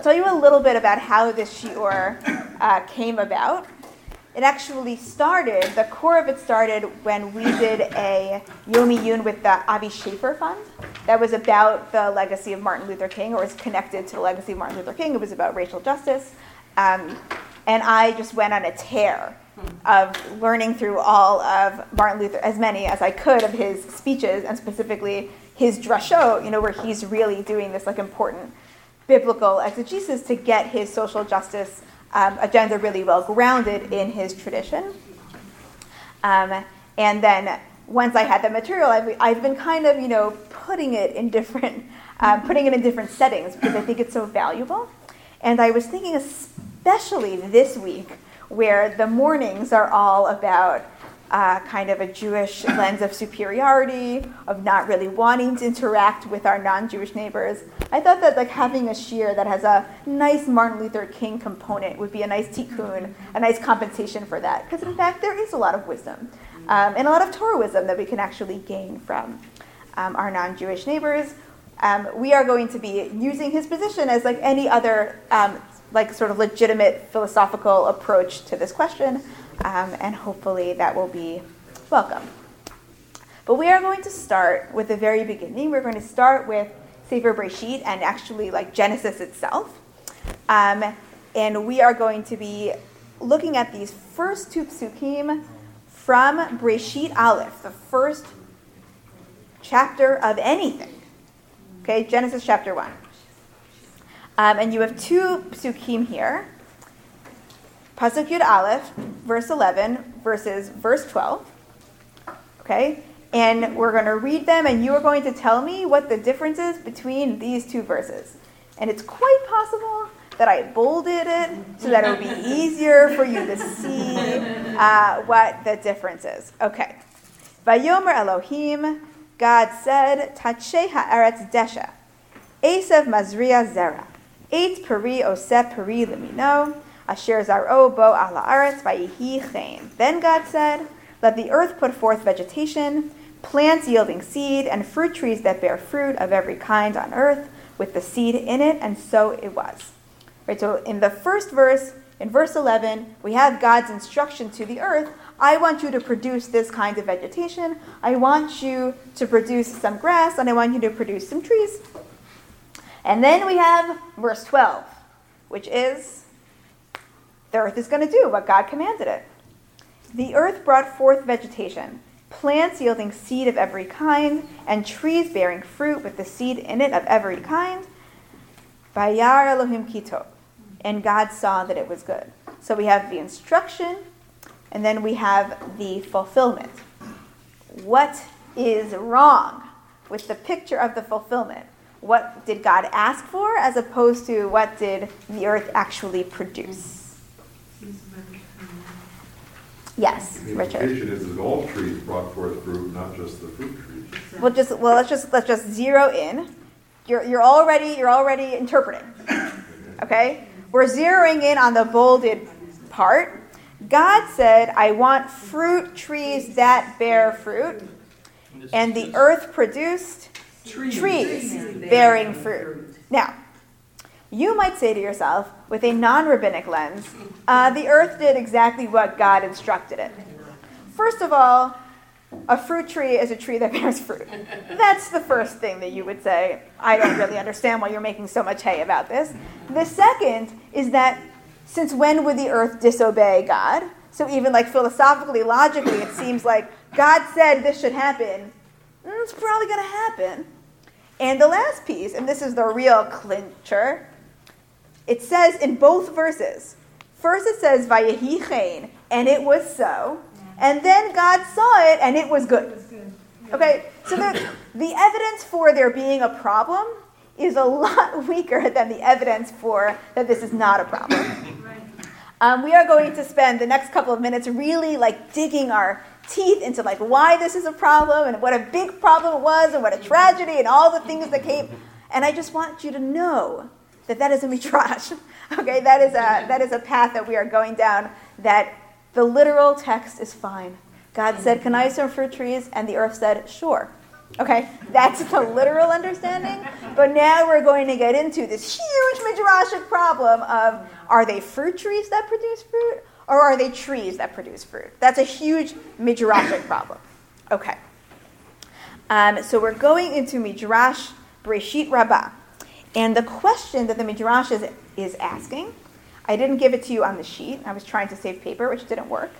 I'll tell you a little bit about how this shiur uh, came about. It actually started, the core of it started when we did a Yom Iyun with the Avi Schaefer Fund that was about the legacy of Martin Luther King, or was connected to the legacy of Martin Luther King. It was about racial justice. Um, and I just went on a tear of learning through all of Martin Luther, as many as I could of his speeches, and specifically his drashot, you know, where he's really doing this like important biblical exegesis to get his social justice um, agenda really well grounded in his tradition. Um, and then once I had the material, I've, I've been kind of, you know, putting it in different, um, putting it in different settings because I think it's so valuable. And I was thinking, especially this week, where the mornings are all about uh, kind of a Jewish lens of superiority, of not really wanting to interact with our non-Jewish neighbors. I thought that like having a shiur that has a nice Martin Luther King component would be a nice tikkun, a nice compensation for that. Because in fact, there is a lot of wisdom um, and a lot of Torah wisdom that we can actually gain from um, our non-Jewish neighbors. Um, we are going to be using his position as like any other um, like sort of legitimate philosophical approach to this question um, and hopefully that will be welcome. But we are going to start with the very beginning. We're going to start with Sefer Breshit and actually like Genesis itself. Um, and we are going to be looking at these first two psukim from Breshit Aleph, the first chapter of anything. Okay, Genesis chapter 1. Um, and you have two psukim here. Pasuk Yud Aleph, verse 11, verses verse 12. Okay? And we're going to read them, and you are going to tell me what the difference is between these two verses. And it's quite possible that I bolded it so that it would be easier for you to see uh, what the difference is. Okay. Vayomer Elohim, God said, Tache ha'eretz desha, Esav mazria zera, Eitz peri oseh peri lemino, Asher zaro bo ala aretz vayihi chen. Then God said, Let the earth put forth vegetation, plants yielding seed, and fruit trees that bear fruit of every kind on earth, with the seed in it, and so it was. Right, so in the first verse, in verse 11, we have God's instruction to the earth I want you to produce this kind of vegetation. I want you to produce some grass, and I want you to produce some trees. And then we have verse 12, which is the earth is going to do what God commanded it. The earth brought forth vegetation, plants yielding seed of every kind, and trees bearing fruit with the seed in it of every kind. Vayar Elohim Kitov. And God saw that it was good. So we have the instruction, and then we have the fulfillment. What is wrong with the picture of the fulfillment? What did God ask for as opposed to what did the earth actually produce? Yes, The Richard. The implication is that all trees brought forth fruit, not just the fruit trees. We'll just well let's just let's just zero in. You're you're already you're already interpreting. Okay? We're zeroing in on the bolded part. God said, I want fruit trees that bear fruit. And the earth produced trees bearing fruit. Now, you might say to yourself, with a non rabbinic lens, uh, the earth did exactly what God instructed it. First of all, a fruit tree is a tree that bears fruit. That's the first thing that you would say. I don't really understand why you're making so much hay about this. The second is that since when would the earth disobey God? So, even like philosophically, logically, it seems like God said this should happen. Mm, it's probably going to happen. And the last piece, and this is the real clincher, it says in both verses. First it says Vayehi chen, and it was so. And then God saw it and it was good. Okay, so the, the evidence for there being a problem is a lot weaker than the evidence for that this is not a problem. Um, we are going to spend the next couple of minutes really like digging our teeth into like why this is a problem and what a big problem it was and what a tragedy and all the things that came. And I just want you to know that that is a midrash. okay, that is a that is a path that we are going down. That the literal text is fine. God said, "Can I some fruit trees?" And the earth said, "Sure." Okay, that's the literal understanding. But now we're going to get into this huge midrashic problem of are they fruit trees that produce fruit or are they trees that produce fruit? That's a huge midrashic problem. Okay. Um, so we're going into Midrash Breshit Rabbah. And the question that the Midrash is, is asking, I didn't give it to you on the sheet, I was trying to save paper, which didn't work,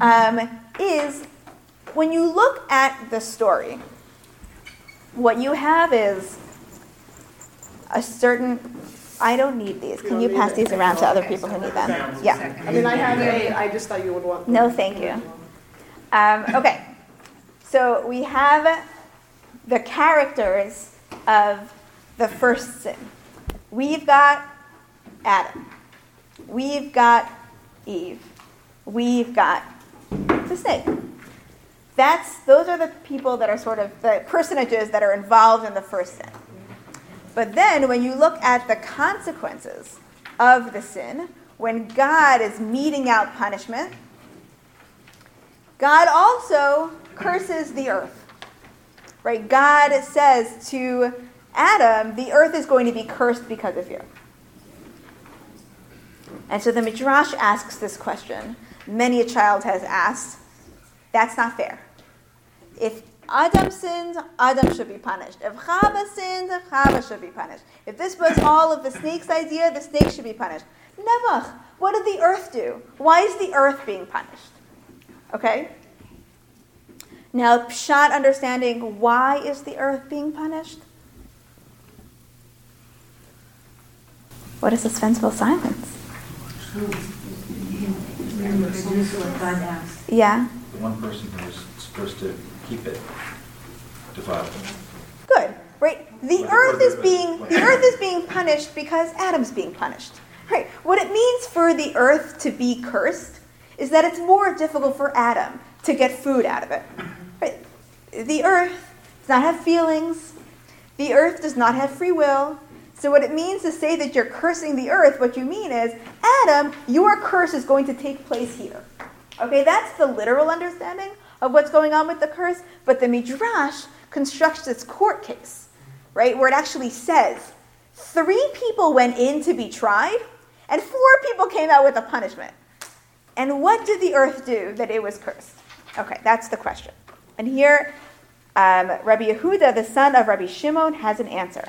um, is when you look at the story, what you have is a certain. I don't need these. Can you pass these around to other people who need them? Yeah. I mean, I have a, I just thought you would want. Them. No, thank you. Um, okay. So we have the characters of the first sin. We've got Adam. We've got Eve. We've got the snake. That's those are the people that are sort of the personages that are involved in the first sin. But then when you look at the consequences of the sin, when God is meting out punishment, God also curses the earth. Right? God says to Adam, the earth is going to be cursed because of you. And so the Midrash asks this question. Many a child has asked, that's not fair. If Adam sinned, Adam should be punished. If Chava sinned, Chava should be punished. If this was all of the snake's idea, the snake should be punished. Nebuch, what did the earth do? Why is the earth being punished? Okay? Now, Pshat understanding why is the earth being punished? What is suspenseful silence? Yeah. The one person who was supposed to keep it defiled. Good. Right? The earth is being the earth is being punished because Adam's being punished. Right. What it means for the earth to be cursed is that it's more difficult for Adam to get food out of it. Right? The earth does not have feelings. The earth does not have free will. So what it means to say that you're cursing the earth, what you mean is, Adam, your curse is going to take place here. Okay, that's the literal understanding of what's going on with the curse, but the Midrash constructs this court case, right, where it actually says three people went in to be tried, and four people came out with a punishment. And what did the earth do that it was cursed? Okay, that's the question. And here, um, Rabbi Yehuda, the son of Rabbi Shimon, has an answer.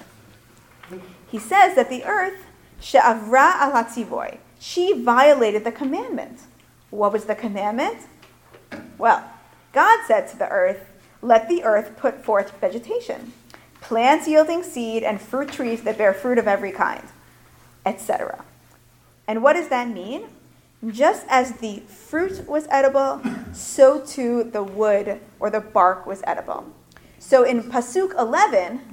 He says that the earth, she'avra al she violated the commandment. What was the commandment? Well, God said to the earth, Let the earth put forth vegetation, plants yielding seed, and fruit trees that bear fruit of every kind, etc. And what does that mean? Just as the fruit was edible, so too the wood or the bark was edible. So in Pasuk 11,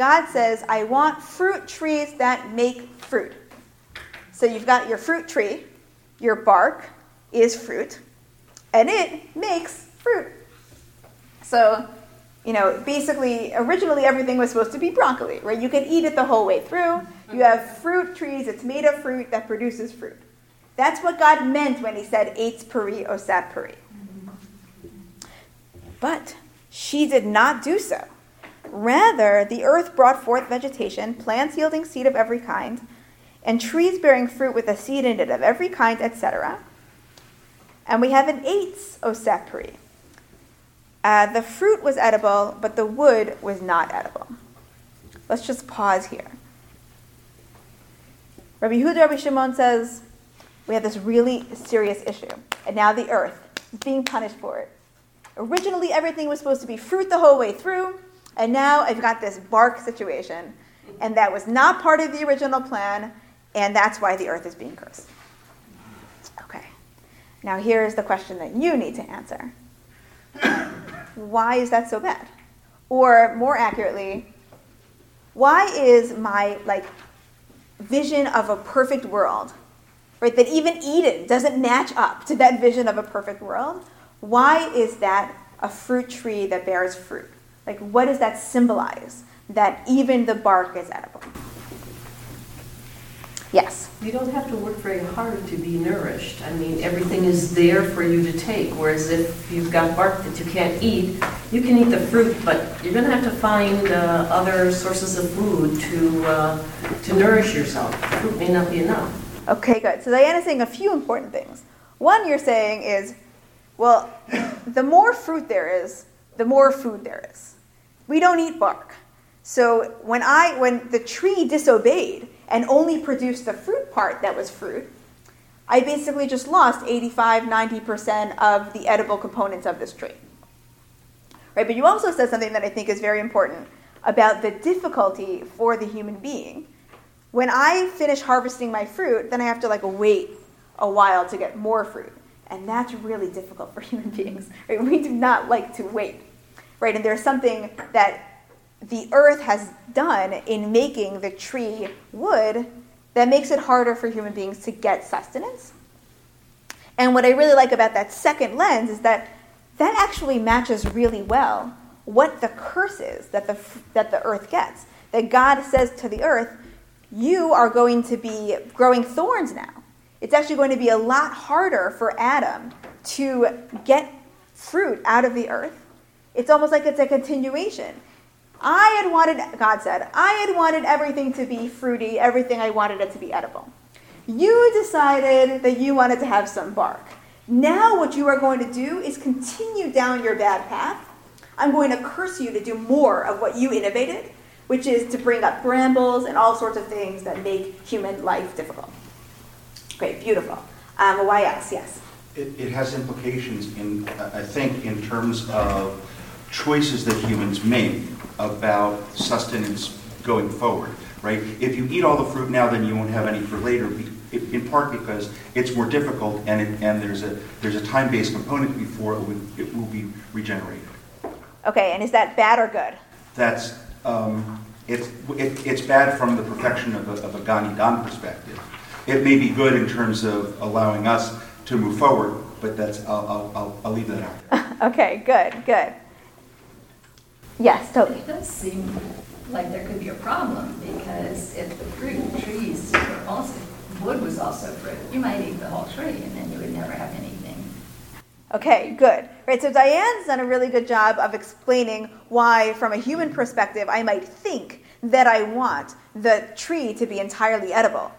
God says, I want fruit trees that make fruit. So you've got your fruit tree, your bark is fruit, and it makes fruit. So, you know, basically, originally everything was supposed to be broccoli, right? You can eat it the whole way through. You mm-hmm. have fruit trees, it's made of fruit that produces fruit. That's what God meant when he said, Eitz peri osat peri. Mm-hmm. But she did not do so. Rather, the earth brought forth vegetation, plants yielding seed of every kind, and trees bearing fruit with a seed in it of every kind, etc. And we have an Eitz osat peri. Uh, the fruit was edible, but the wood was not edible. Let's just pause here. Rabbi Yehuda Rabbi Shimon says we have this really serious issue, and now the earth is being punished for it. Originally, everything was supposed to be fruit the whole way through, and now I've got this bark situation, and that was not part of the original plan, and that's why the earth is being cursed. Okay. Now, here's the question that you need to answer why is that so bad? Or more accurately, why is my like vision of a perfect world, right, that even Eden doesn't match up to that vision of a perfect world? Why is that a fruit tree that bears fruit? Like, what does that symbolize? That even the bark is edible. Yes. You don't have to work very hard to be nourished. I mean, everything is there for you to take. Whereas if you've got bark that you can't eat, you can eat the fruit, but you're going to have to find uh, other sources of food to, uh, to nourish yourself. Fruit may not be enough. Okay, good. So Diana's saying a few important things. One, you're saying is, well, the more fruit there is, the more food there is. We don't eat bark. So when I when the tree disobeyed and only produced the fruit part that was fruit, I basically just lost 85, 90% of the edible components of this tree. Right? But you also said something that I think is very important about the difficulty for the human being. When I finish harvesting my fruit, then I have to like wait a while to get more fruit. And that's really difficult for human beings. Right? We do not like to wait. Right? And there's something that the earth has done in making the tree wood that makes it harder for human beings to get sustenance. And what I really like about that second lens is that that actually matches really well what the curse is that the, that the earth gets. That God says to the earth, You are going to be growing thorns now. It's actually going to be a lot harder for Adam to get fruit out of the earth. It's almost like it's a continuation. I had wanted, God said, I had wanted everything to be fruity, everything I wanted it to be edible. You decided that you wanted to have some bark. Now, what you are going to do is continue down your bad path. I'm going to curse you to do more of what you innovated, which is to bring up brambles and all sorts of things that make human life difficult. Great, beautiful. Um, why else? Yes. It, it has implications in, I think, in terms of choices that humans make about sustenance going forward, right? If you eat all the fruit now, then you won't have any for later, in part because it's more difficult and, it, and there's a, there's a time-based component before it, would, it will be regenerated. Okay, and is that bad or good? That's, um, it's, it, it's bad from the perfection of a, of a Gan Eden perspective. It may be good in terms of allowing us to move forward, but that's, I'll, I'll, I'll leave that out. okay, good, good. Yes, totally. It does seem like there could be a problem because if the fruit and trees were also, wood was also fruit, you might eat the whole tree and then you would never have anything. Okay, good. Right, so Diane's done a really good job of explaining why, from a human perspective, I might think that I want the tree to be entirely edible.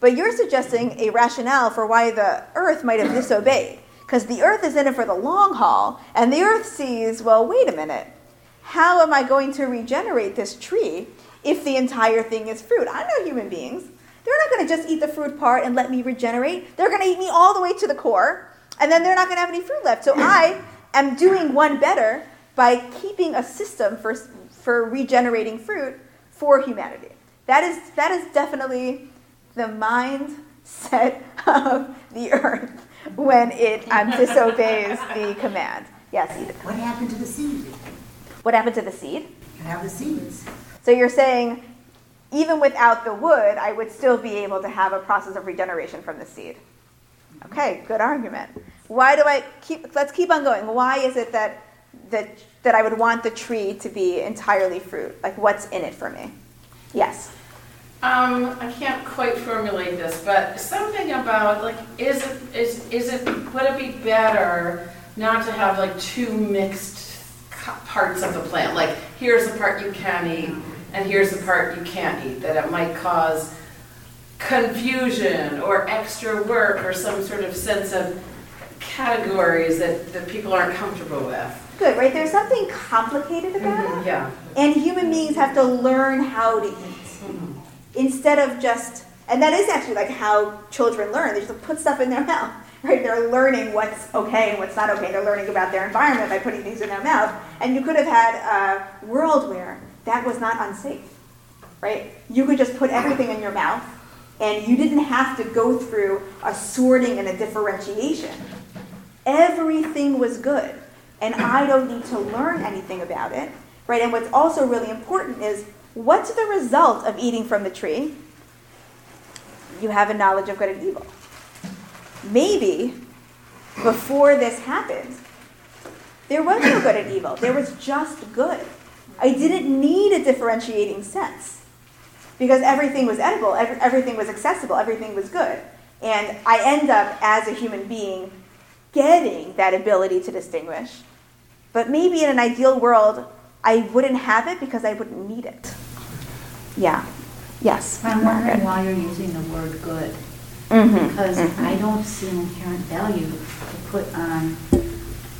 But you're suggesting a rationale for why the earth might have disobeyed. Because the earth is in it for the long haul, and the earth sees, well, wait a minute how am I going to regenerate this tree if the entire thing is fruit? I know human beings. They're not going to just eat the fruit part and let me regenerate. They're going to eat me all the way to the core, and then they're not going to have any fruit left. So I am doing one better by keeping a system for, for regenerating fruit for humanity. That is, that is definitely the mindset of the earth when it um, disobeys the command. Yes, Edith. What happened to the seed? What happened to the seed? You have the seeds. So you're saying even without the wood, I would still be able to have a process of regeneration from the seed. Okay, good argument. Why do I keep let's keep on going. Why is it that that that I would want the tree to be entirely fruit? Like what's in it for me? Yes. Um, I can't quite formulate this, but something about like is it is is it would it be better not to have like two mixed parts of the plant. Like here's the part you can eat, and here's the part you can't eat. That it might cause confusion or extra work or some sort of sense of categories that, that people aren't comfortable with. Good, right? There's something complicated about mm-hmm, it. Yeah. And human beings have to learn how to eat. Instead of just, and that is actually like how children learn. They just put stuff in their mouth right? They're learning what's okay and what's not okay. They're learning about their environment by putting things in their mouth. And you could have had a world where that was not unsafe, right? You could just put everything in your mouth and you didn't have to go through a sorting and a differentiation. Everything was good. And I don't need to learn anything about it, right? And what's also really important is what's the result of eating from the tree? You have a knowledge of good and evil maybe before this happened, there was no good and evil. There was just good. I didn't need a differentiating sense because everything was edible, every, everything was accessible, everything was good. And I end up as a human being getting that ability to distinguish But maybe in an ideal world, I wouldn't have it because I wouldn't need it. Yeah. Yes. I'm Margaret. wondering why you're using the word good, Mhm, because mhm. I don't see an inherent value to put on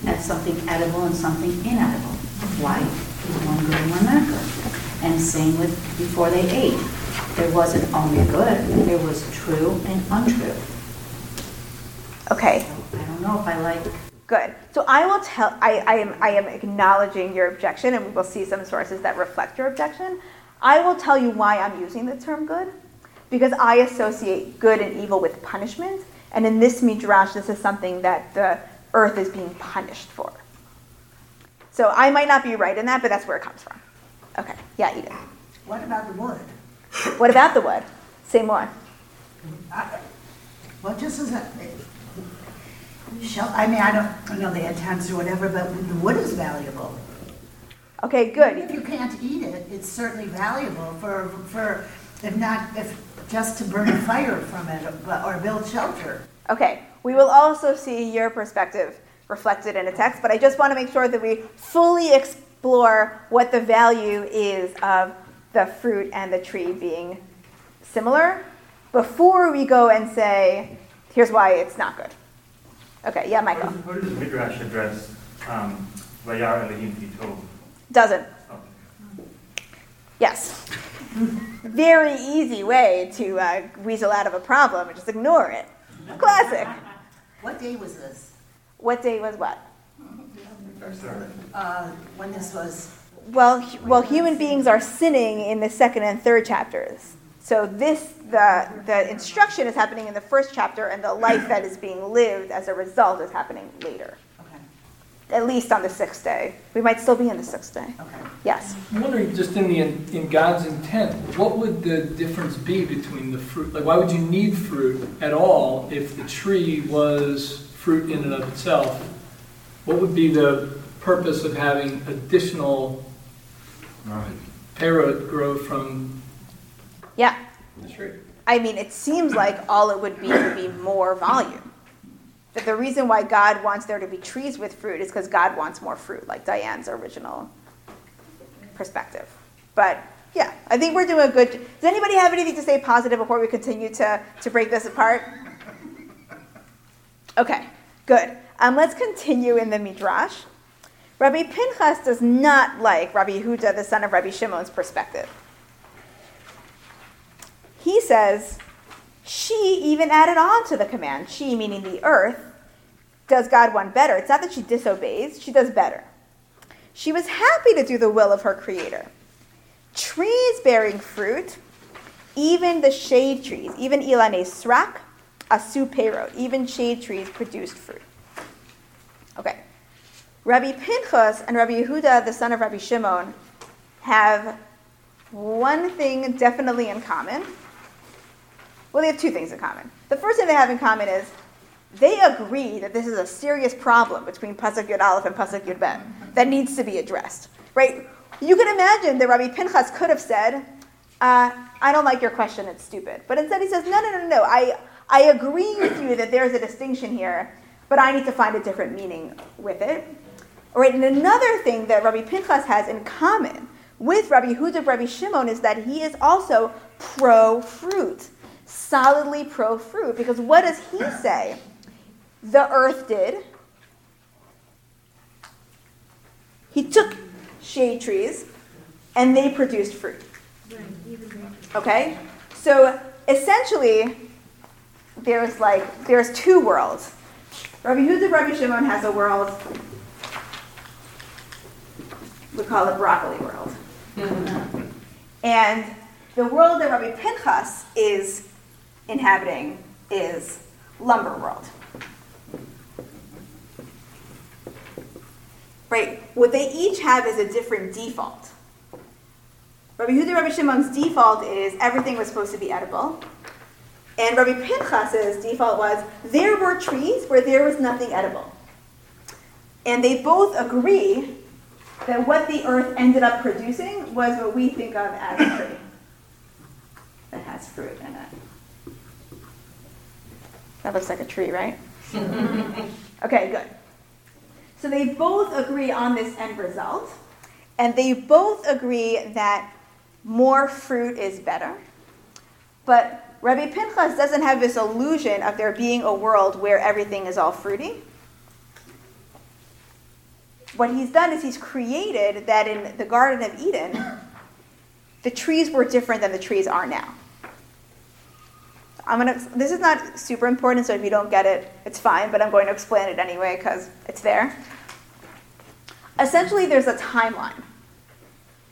as something edible and something inedible. Why is one good and one not good? And same with before they ate. There wasn't only good, there was true and untrue. Okay. So I don't know if I like Good. So I will tell, I, I, am, I am acknowledging your objection, and we will see some sources that reflect your objection. I will tell you why I'm using the term good, because I associate good and evil with punishment, and in this midrash, this is something that the earth is being punished for. So I might not be right in that, but that's where it comes from. Okay. Yeah, Edith. What about the wood? What about the wood? Say more. Well, just as a, shell, I mean, I don't, know they had tents or whatever, but the wood is valuable. Okay, good. If you can't eat it, it's certainly valuable for, for, if not, if, just to burn a fire from it or build shelter. Okay, we will also see your perspective reflected in a text, but I just want to make sure that we fully explore what the value is of the fruit and the tree being similar before we go and say, here's why it's not good. Okay, yeah, How Michael. does, how does Midrash address um, Vayar Elohim Kitov? Doesn't. Yes. Very easy way to uh, weasel out of a problem and just ignore it. Classic. What day was this? What day was what? Uh, when this was, Well, hu- well, human beings are sinning in the second and third chapters. So this, the the instruction is happening in the first chapter, and the life that is being lived as a result is happening later. At least on the sixth day. We might still be in the sixth day. okay. Yes. I'm wondering, just in the in God's intent, what would the difference be between the fruit? Like, why would you need fruit at all if the tree was fruit in and of itself? What would be the purpose of having additional Right. parrot grow from Yeah. the tree? I mean, it seems like all it would be would be more volume. That the reason why God wants there to be trees with fruit is because God wants more fruit, like Diane's original perspective. But yeah, I think we're doing a good. Does anybody have anything to say positive before we continue to, to break this apart? Okay, good. Um, let's continue in the Midrash. Rabbi Pinchas does not like Rabbi Yehuda, the son of Rabbi Shimon's perspective. He says, she even added on to the command. She, meaning the earth, does God one better. It's not that she disobeys, she does better. She was happy to do the will of her creator. Trees bearing fruit, even the shade trees, even Ilane Srak, Asu Perot, even shade trees produced fruit. Okay. Rabbi Pinchas and Rabbi Yehuda, the son of Rabbi Shimon, have one thing definitely in common. Well, they have two things in common. The first thing they have in common is they agree that this is a serious problem between Pasuk Yud Aleph and Pasuk Yud Bet that needs to be addressed, right? You can imagine that Rabbi Pinchas could have said, uh, "I don't like your question; it's stupid," but instead he says, "No, no, no, no. I I agree with you that there's a distinction here, but I need to find a different meaning with it." All right, and another thing that Rabbi Pinchas has in common with Rabbi Huda, Rabbi Shimon, is that he is also pro fruit, solidly pro fruit. Because what does he say? The earth did. He took shade trees, and they produced fruit. Okay, so essentially, there's like there's two worlds. Rabbi Huda, Rabbi Shimon has a world we call it broccoli world. Mm-hmm. and the world that Rabbi Pinchas is inhabiting is lumber world. Right? What they each have is a different default. Rabbi Huda Rabbi Shimon's default is everything was supposed to be edible. And Rabbi Pinchas's default was there were trees where there was nothing edible. And they both agree that what the earth ended up producing was what we think of as a tree that has fruit in it. That looks like a tree, right? okay, good. So they both agree on this end result, and they both agree that more fruit is better. But Rabbi Pinchas doesn't have this illusion of there being a world where everything is all fruity. What he's done is he's created that in the Garden of Eden, the trees were different than the trees are now. I'm gonna. This is not super important, so if you don't get it, it's fine. But I'm going to explain it anyway because it's there. Essentially, there's a timeline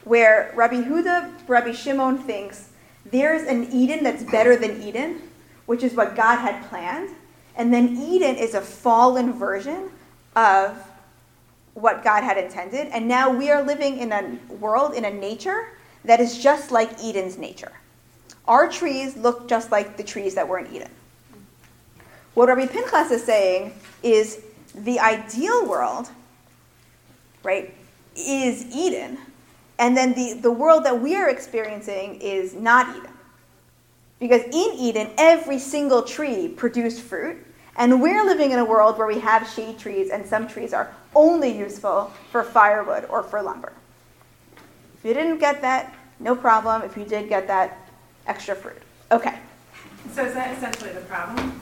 where Rabbi Huda, Rabbi Shimon thinks there's an Eden that's better than Eden, which is what God had planned, and then Eden is a fallen version of what God had intended, and now we are living in a world, in a nature that is just like Eden's nature. Our trees look just like the trees that were in Eden. What Rabbi Pinchas is saying is the ideal world, right, is Eden, and then the, the world that we are experiencing is not Eden. Because in Eden, every single tree produced fruit, and we're living in a world where we have shade trees, and some trees are only useful for firewood or for lumber. If you didn't get that, no problem. If you did get that, extra fruit. Okay. So is that essentially the problem?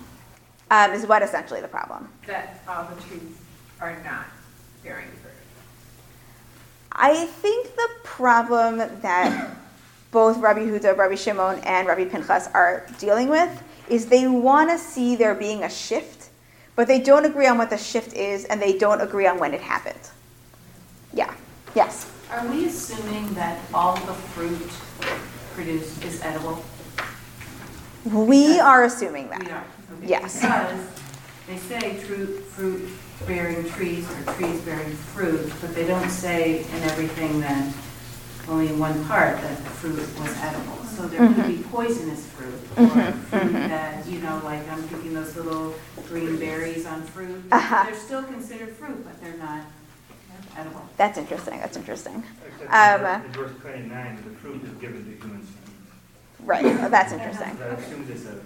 Um, is what essentially the problem? That all the trees are not bearing fruit? I think the problem that both Rabbi Huda, Rabbi Shimon, and Rabbi Pinchas are dealing with is they want to see there being a shift, but they don't agree on what the shift is, and they don't agree on when it happened. Yeah. Yes. Are we assuming that all the fruit produced is edible? We are assuming that. We are. Okay. Yes. Because they say fruit, fruit bearing trees or trees bearing fruit, but they don't say in everything that only in one part that the fruit was edible. So there could be poisonous fruit or Mhm, fruit mhm. that, you know, like I'm thinking those little green berries on fruit. Uh-huh. They're still considered fruit, but they're not edible. That's interesting. That's interesting. Except Um, in verse 29, the fruit is given to humans. Right. That's interesting. That assumes it's edible.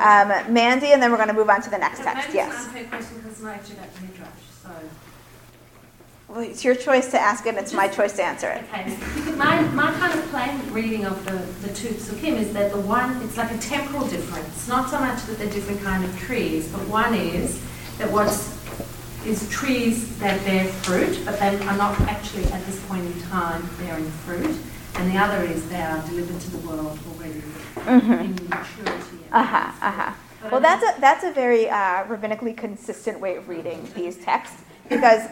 Um, Mandy, and then we're going to move on to the next text. Yes. answer your question because it's not actually that midrash, so. Well, it's your choice to ask it, and it's my choice to answer it. Okay, my, my kind of plain reading of the, the two psukim is that the one, it's like a temporal difference. Not so much that they're different kind of trees, but one is that what's is trees that bear fruit, but they are not actually at this point in time bearing fruit. And the other is they are delivered to the world already Mhm. in maturity. Uh huh. Uh huh. Well, that's a that's a very uh, rabbinically consistent way of reading these texts because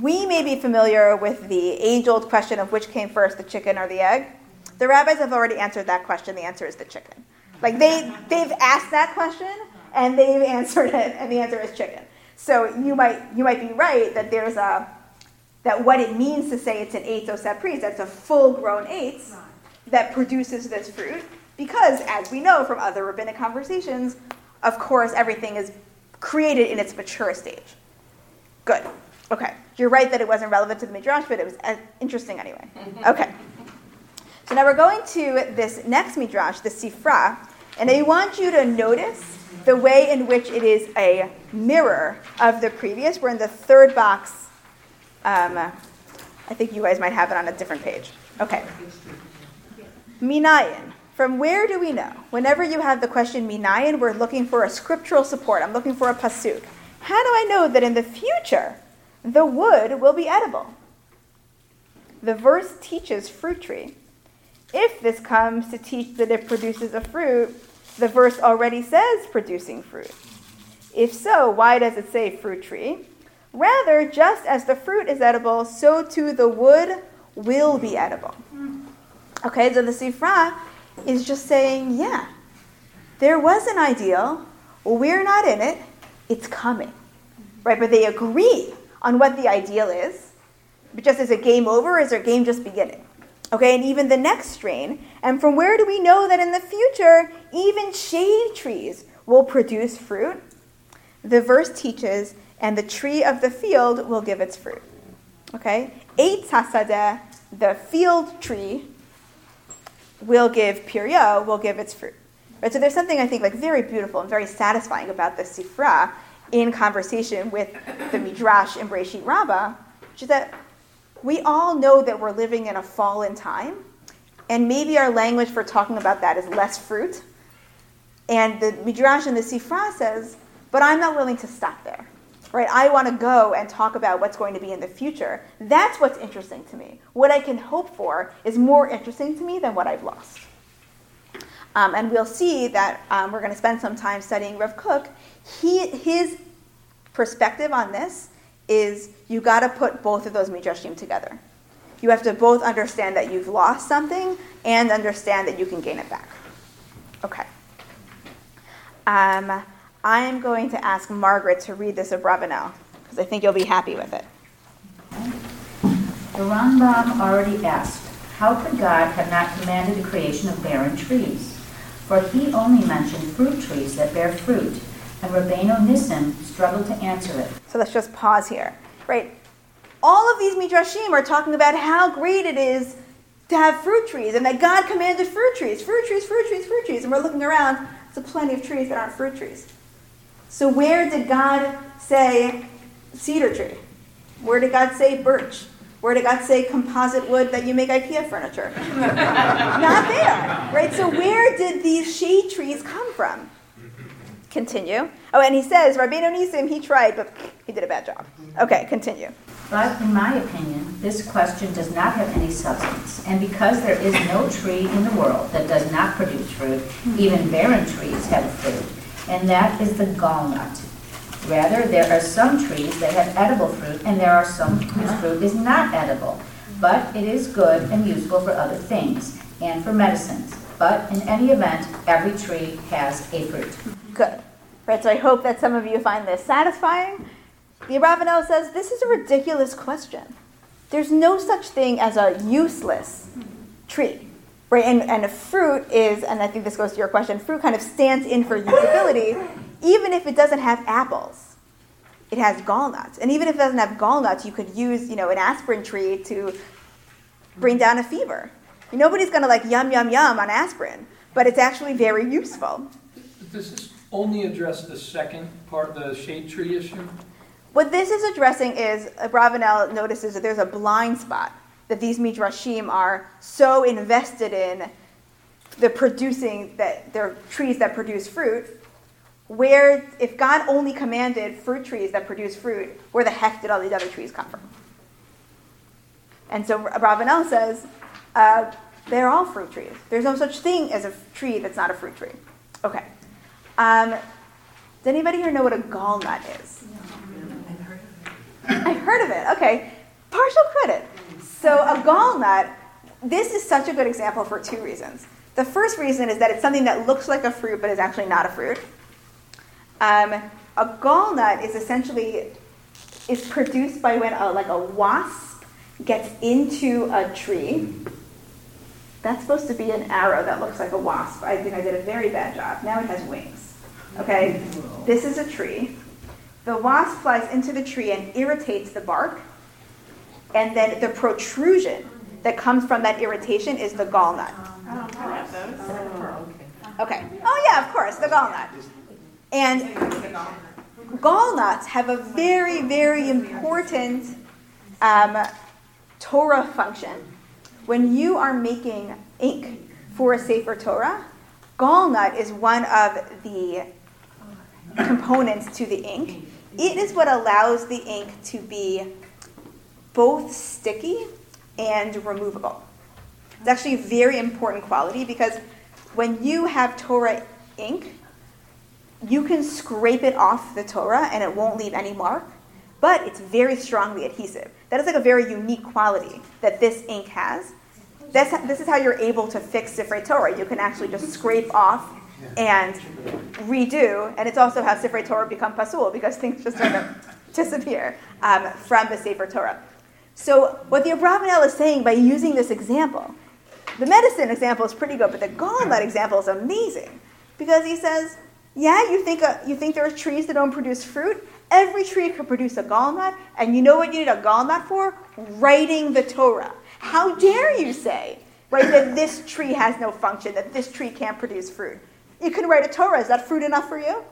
we may be familiar with the age-old question of which came first, the chicken or the egg. The rabbis have already answered that question. The answer is the chicken. Like they they've asked that question and they've answered it, and the answer is chicken. So you might you might be right that there's a that what it means to say it's an oseh pris, that's a full-grown eitz that produces this fruit. Because, as we know from other rabbinic conversations, of course, everything is created in its mature stage. Good. Okay. You're right that it wasn't relevant to the Midrash, but it was uh, interesting anyway. Okay. So now we're going to this next Midrash, the Sifra, and I want you to notice the way in which it is a mirror of the previous. We're in the third box. Um, I think you guys might have it on a different page. Okay. Minayin. From where do we know? Whenever you have the question minayin, we're looking for a scriptural support. I'm looking for a pasuk. How do I know that in the future the wood will be edible? The verse teaches fruit tree. If this comes to teach that it produces a fruit, the verse already says producing fruit. If so, why does it say fruit tree? Rather, just as the fruit is edible, so too the wood will be edible. Okay, so the Sifra is just saying, yeah, there was an ideal. We're not in it. It's coming. Right? But they agree on what the ideal is. But just is a game over or is their game just beginning? Okay, and even the next strain. And from where do we know that in the future, even shade trees will produce fruit? The verse teaches, and the tree of the field will give its fruit. Okay? Eitz hasadeh, the field tree, will give pirya, will give its fruit. Right? So there's something I think like very beautiful and very satisfying about the sifra in conversation with the Midrash in Breshit Rabbah, which is that we all know that we're living in a fallen time, and maybe our language for talking about that is less fruit. And the Midrash and the Sifra says, but I'm not willing to stop there. Right? I want to go and talk about what's going to be in the future. That's what's interesting to me. What I can hope for is more interesting to me than what I've lost. Um, and we'll see that um, we're going to spend some time studying Rav Kook. He, his perspective on this is you got to put both of those midrashim together. You have to both understand that you've lost something and understand that you can gain it back. Okay. Um, I'm going to ask Margaret to read this Abravanel because I think you'll be happy with it. The Rambam already asked, how could God have not commanded the creation of barren trees? For he only mentioned fruit trees that bear fruit, and Rabbeinu Nissim struggled to answer it. So let's just pause here. Right? All of these midrashim are talking about how great it is to have fruit trees and that God commanded fruit trees, fruit trees, fruit trees, fruit trees. And we're looking around, there's plenty of trees that aren't fruit trees. So where did God say cedar tree? Where did God say birch? Where did God say composite wood that you make IKEA furniture? Not there, right? So where did these shade trees come from? Continue. Oh, and he says, Rabbeinu Nisim, he tried, but he did a bad job. Okay, continue. But in my opinion, this question does not have any substance. And because there is no tree in the world that does not produce fruit, even barren trees have fruit, and that is the gallnut. Rather, there are some trees that have edible fruit, and there are some whose uh-huh. fruit is not edible. But it is good and useful for other things, and for medicines. But in any event, every tree has a fruit. Good. Right, so I hope that some of you find this satisfying. The Abravanel says this is a ridiculous question. There's no such thing as a useless tree. Right, and, and a fruit is, and I think this goes to your question, fruit kind of stands in for usability, even if it doesn't have apples. It has gall nuts. And even if it doesn't have gall nuts, you could use, you know, an aspirin tree to bring down a fever. Nobody's going to like yum, yum, yum on aspirin, but it's actually very useful. Does this only address the second part, the shade tree issue? What this is addressing is uh, Bravanel notices that there's a blind spot that these midrashim are so invested in the producing that they're trees that produce fruit. Where if God only commanded fruit trees that produce fruit, where the heck did all these other trees come from? And so Bravanel says uh, they're all fruit trees. There's no such thing as a tree that's not a fruit tree. Okay. Um, does anybody here know what a gall nut is? I've heard of it. Okay. Partial credit. So a gallnut, this is such a good example for two reasons. The first reason is that it's something that looks like a fruit but is actually not a fruit. Um, a gallnut is essentially is produced by when a, like a wasp gets into a tree. That's supposed to be an arrow that looks like a wasp. I think I did a very bad job. Now it has wings. Okay, this is a tree. The wasp flies into the tree and irritates the bark, and then the protrusion that comes from that irritation is the gall nut. Okay. Oh yeah, of course, the gall nut. And gall nuts have a very, very important um, Torah function. When you are making ink for a Sefer Torah, gall nut is one of the components to the ink. It is what allows the ink to be both sticky and removable. It's actually a very important quality because when you have Torah ink, you can scrape it off the Torah and it won't leave any mark, but it's very strongly adhesive. That is like a very unique quality that this ink has. This, this is how you're able to fix Sifrei Torah. You can actually just scrape off and redo, and it's also how Sifrei Torah become pasul because things just sort of disappear um, from the Sefer Torah. So what the Abravanel is saying by using this example, the medicine example is pretty good, but the gall nut example is amazing because he says, yeah, you think, uh, you think there are trees that don't produce fruit? Every tree could produce a gall nut, and you know what you need a gall nut for? Writing the Torah. How dare you say, right, that this tree has no function, that this tree can't produce fruit? You can write a Torah. Is that fruit enough for you?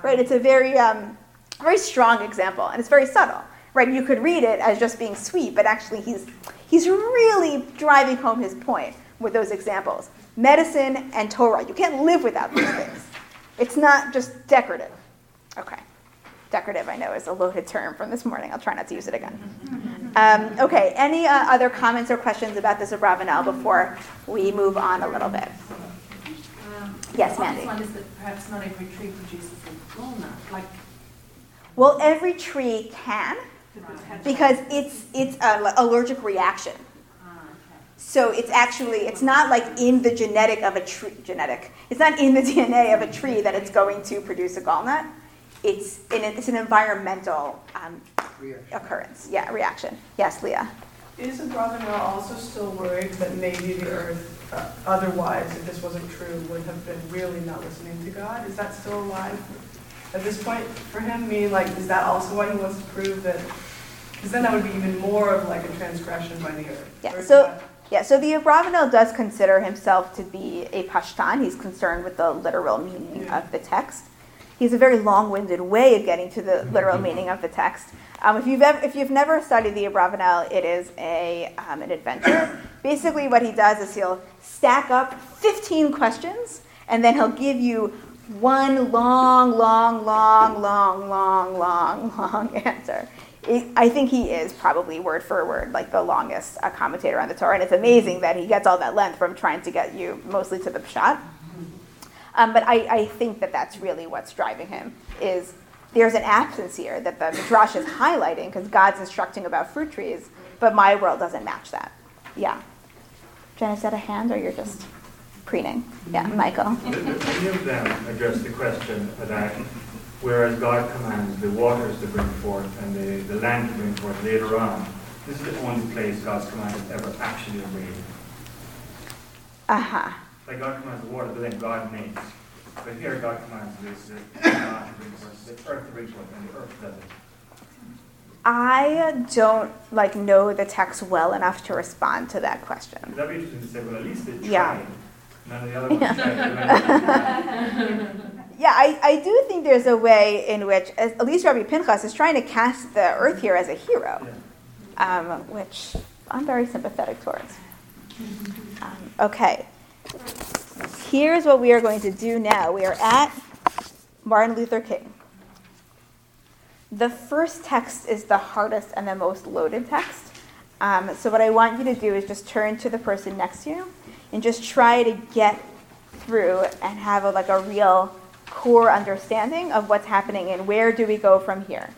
Right? It's a very um, very strong example, and it's very subtle, right? You could read it as just being sweet, but actually he's he's really driving home his point with those examples. Medicine and Torah, you can't live without these things. It's not just decorative. Okay. Decorative, I know, is a loaded term from this morning. I'll try not to use it again. Um, okay, any uh, other comments or questions about this Abravanel before we move on a little bit? Um, Yes, Mandy. one is that perhaps not every tree produces a walnut, like Well, every tree can. Because it's it's an allergic reaction. So it's actually it's not like in the genetic of a tree genetic. It's not in the DNA of a tree that it's going to produce a gallnut. It's in it's an environmental um, occurrence. Yeah, reaction. Yes, Leah. Is Abravanel also still worried that maybe the earth, uh, otherwise, if this wasn't true, would have been really not listening to God? Is that still alive at this point for him? Meaning, like, is that also why he wants to prove that? Because then that would be even more of like a transgression by the earth. Yeah, so- Yeah, so the Abravanel does consider himself to be a Pashtan. He's concerned with the literal meaning Yeah. of the text. He's a very long-winded way of getting to the literal meaning of the text. Um, if you've ever, if you've never studied the Abravanel, it is a um, an adventure. Basically, what he does is he'll stack up 15 questions, and then he'll give you one long, long, long, long, long, long, long answer. I think he is probably word for word like the longest commentator on the Torah, and it's amazing that he gets all that length from trying to get you mostly to the pshat. Um, but I, I think that that's really what's driving him is there's an absence here that the midrash is highlighting because God's instructing about fruit trees, but my world doesn't match that. Yeah. Jen, is that a hand or you're just preening? Yeah, Michael. Many of them address the question that whereas God commands the waters to bring forth and the, the land to bring forth later on, this is the only place God's command is ever actually obeyed. Uh huh. Like God commands the water, but then God makes. But here God commands this, the God to bring forth, the earth to bring forth, and the earth does it. I don't like know the text well enough to respond to that question. That'd be interesting to say, well, at least they tried. Yeah. None of the other ones tried. Yeah, I, I do think there's a way in which, at least Rabbi Pinchas is trying to cast the earth here as a hero, um, which I'm very sympathetic towards. Um, okay, here's what we are going to do now. We are at Martin Luther King. The first text is the hardest and the most loaded text. Um, so what I want you to do is just turn to the person next to you and just try to get through and have a, like a real core understanding of what's happening and where do we go from here.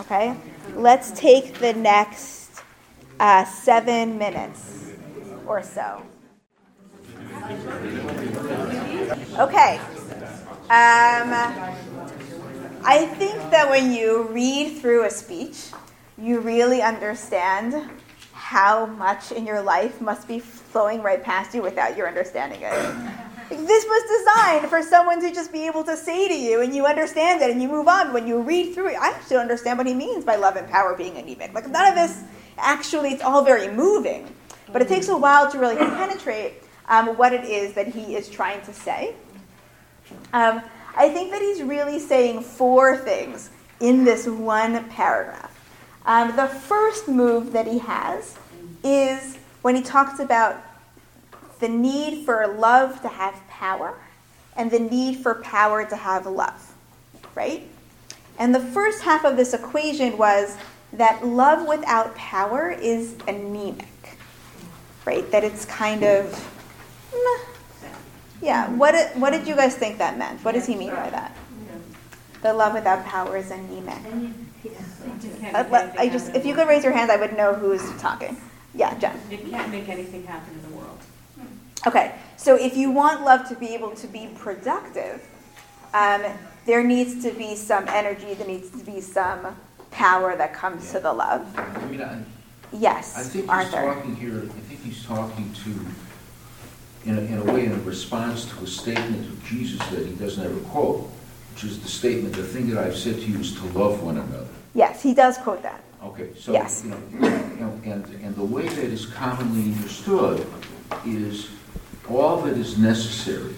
Okay, let's take the next uh, seven minutes or so. Okay. Um, I think that when you read through a speech, you really understand how much in your life must be flowing right past you without your understanding it. This was designed for someone to just be able to say to you, and you understand it, and you move on. When you read through it, I actually understand what he means by love and power being anemic. Like none of this actually, it's all very moving, but it takes a while to really penetrate um, what it is that he is trying to say. Um, I think that he's really saying four things in this one paragraph. Um, the first move that he has is when he talks about the need for love to have power and the need for power to have love, right? And the first half of this equation was that love without power is anemic, right? That it's kind of, meh. yeah. What did, what did you guys think that meant? What does he mean by that? The love without power is anemic. Uh, I just, if you could raise your hand, I would know who's talking. Yeah, Jen. It can't make anything happen in the world. Okay, so if you want love to be able to be productive, um, there needs to be some energy, there needs to be some power that comes to the love. I mean, I, Yes, I think he's Arthur. talking here, I think he's talking to, in a, in a way, in a response to a statement of Jesus that he doesn't ever quote, which is the statement, the thing that I've said to you is to love one another. Yes, he does quote that. Okay, so, Yes. you know, and, and the way that is commonly understood is all that is necessary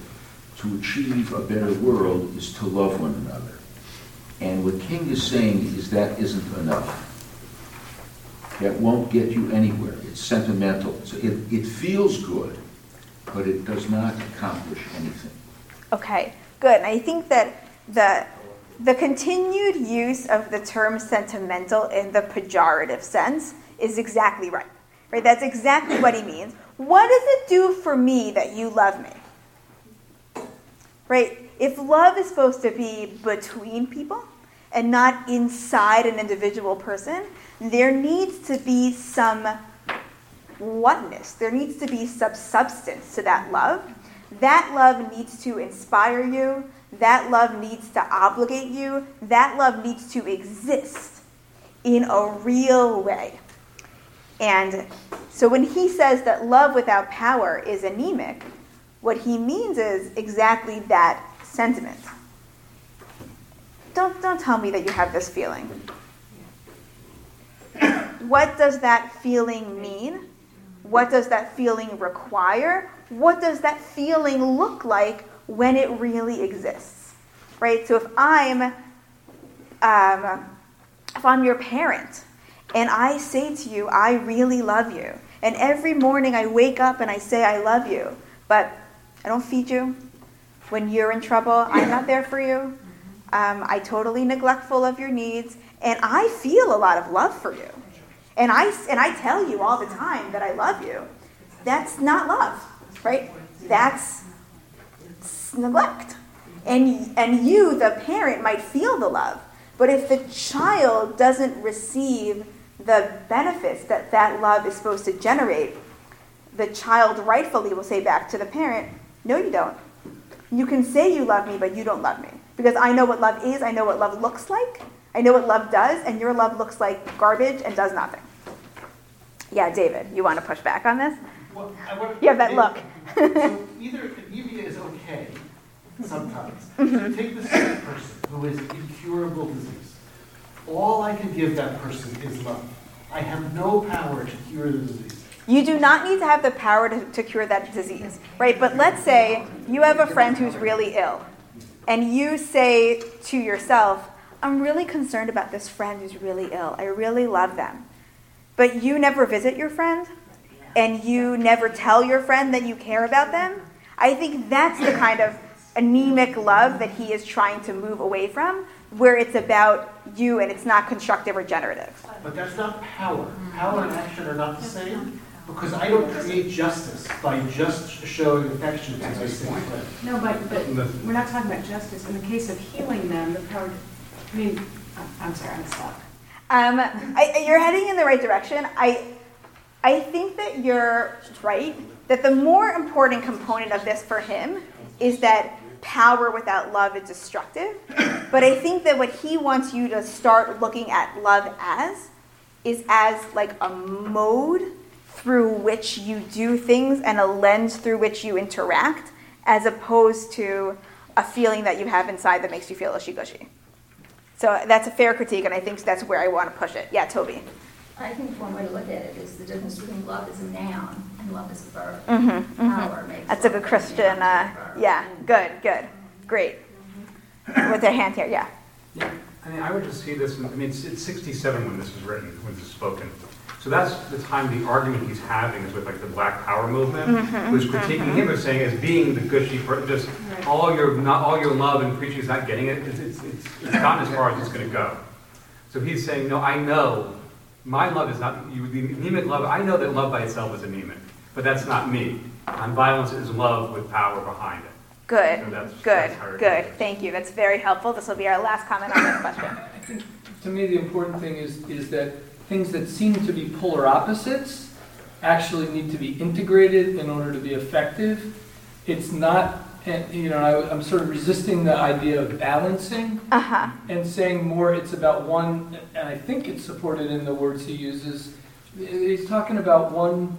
to achieve a better world is to love one another. And what King is saying is that isn't enough. That won't get you anywhere. It's sentimental. So it, it feels good, but it does not accomplish anything. Okay, good. And I think that the the continued use of the term sentimental in the pejorative sense is exactly right. Right? That's exactly what he means. What does it do for me that you love me? Right? If love is supposed to be between people and not inside an individual person, there needs to be some oneness. There needs to be some substance to that love. That love needs to inspire you. That love needs to obligate you. That love needs to exist in a real way. And so when he says that love without power is anemic, what he means is exactly that sentiment. Don't, don't tell me that you have this feeling. What does that feeling mean? What does that feeling require? What does that feeling look like when it really exists? Right? So if I'm um, if I'm your parent and I say to you, I really love you, and every morning I wake up and I say I love you, but I don't feed you. When you're in trouble, I'm not there for you. Um, I totally neglectful of your needs, and I feel a lot of love for you. And I, and I tell you all the time that I love you. That's not love, right? That's neglect. And, and you, the parent, might feel the love. But if the child doesn't receive the benefits that that love is supposed to generate, the child rightfully will say back to the parent, No, you don't. You can say you love me, but you don't love me. Because I know what love is, I know what love looks like, I know what love does, and your love looks like garbage and does nothing. Yeah, David, you want to push back on this? Well, I want You have that look. so either anemia is okay sometimes. Mm-hmm. So take this sick person who is incurable disease. All I can give that person is love. I have no power to cure the disease. You do not need to have the power to, to cure that disease, right? But let's say you have a friend who's really ill, and you say to yourself, I'm really concerned about this friend who's really ill. I really love them. But you never visit your friend, and you never tell your friend that you care about them. I think that's the kind of anemic love that he is trying to move away from, where it's about you and it's not constructive or generative. But that's not power. Power and action are not the same. Because I don't create justice by just showing affection to my sick friend. No, but, but we're not talking about justice. In the case of healing them, the power, I mean, I'm- I'm sorry, I'm stuck. Um, I, you're heading in the right direction. I, I think that you're right. That the more important component of this for him is that power without love is destructive. But I think that what he wants you to start looking at love as is as like a mode through which you do things and a lens through which you interact, as opposed to a feeling that you have inside that makes you feel ishy gushy. So that's a fair critique, and I think that's where I want to push it. Yeah, Toby. I think one way to look at it is the difference between love as a noun and love as a verb. Mm-hmm, Power makes That's a good love Christian. Uh, yeah, good, good, great. With their hand here, yeah. I mean, I would just see this, I mean, it's it's 67 when this was written, when this was spoken. So that's the time the argument he's having is with like the Black Power movement, Mhm, who's critiquing him as saying as being the gushy, just all your, not all your love and preaching is not getting it, it's, it's, it's it's gotten as far as it's gonna go. So he's saying, no, I know, my love is not, you, the anemic love, I know that love by itself is anemic, but that's not me. Nonviolence is love with power behind it. Good, So that's- good, that's good. Thank you. That's very helpful. This will be our last comment on this question. To me, the important thing is, is that things that seem to be polar opposites actually need to be integrated in order to be effective. It's not, you know, I, I'm sort of resisting the idea of balancing Uh-huh. and saying more it's about one, and I think it's supported in the words he uses. He's talking about one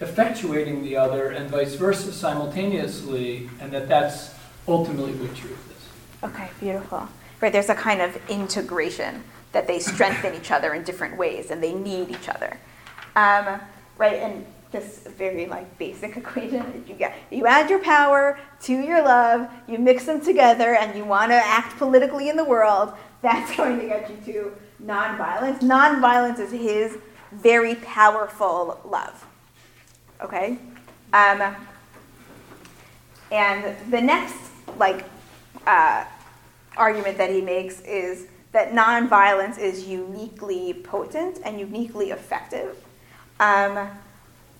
effectuating the other and vice versa simultaneously, and that that's ultimately what truth is. Okay, beautiful. Right, there's a kind of integration that they strengthen each other in different ways and they need each other. Um, right, and this very like basic equation, that you get you add your power to your love, you mix them together, and you want to act politically in the world. that's going to get you to nonviolence. Nonviolence is his very powerful love. Okay? Um, and the next, like, uh, argument that he makes is that nonviolence is uniquely potent and uniquely effective. Um,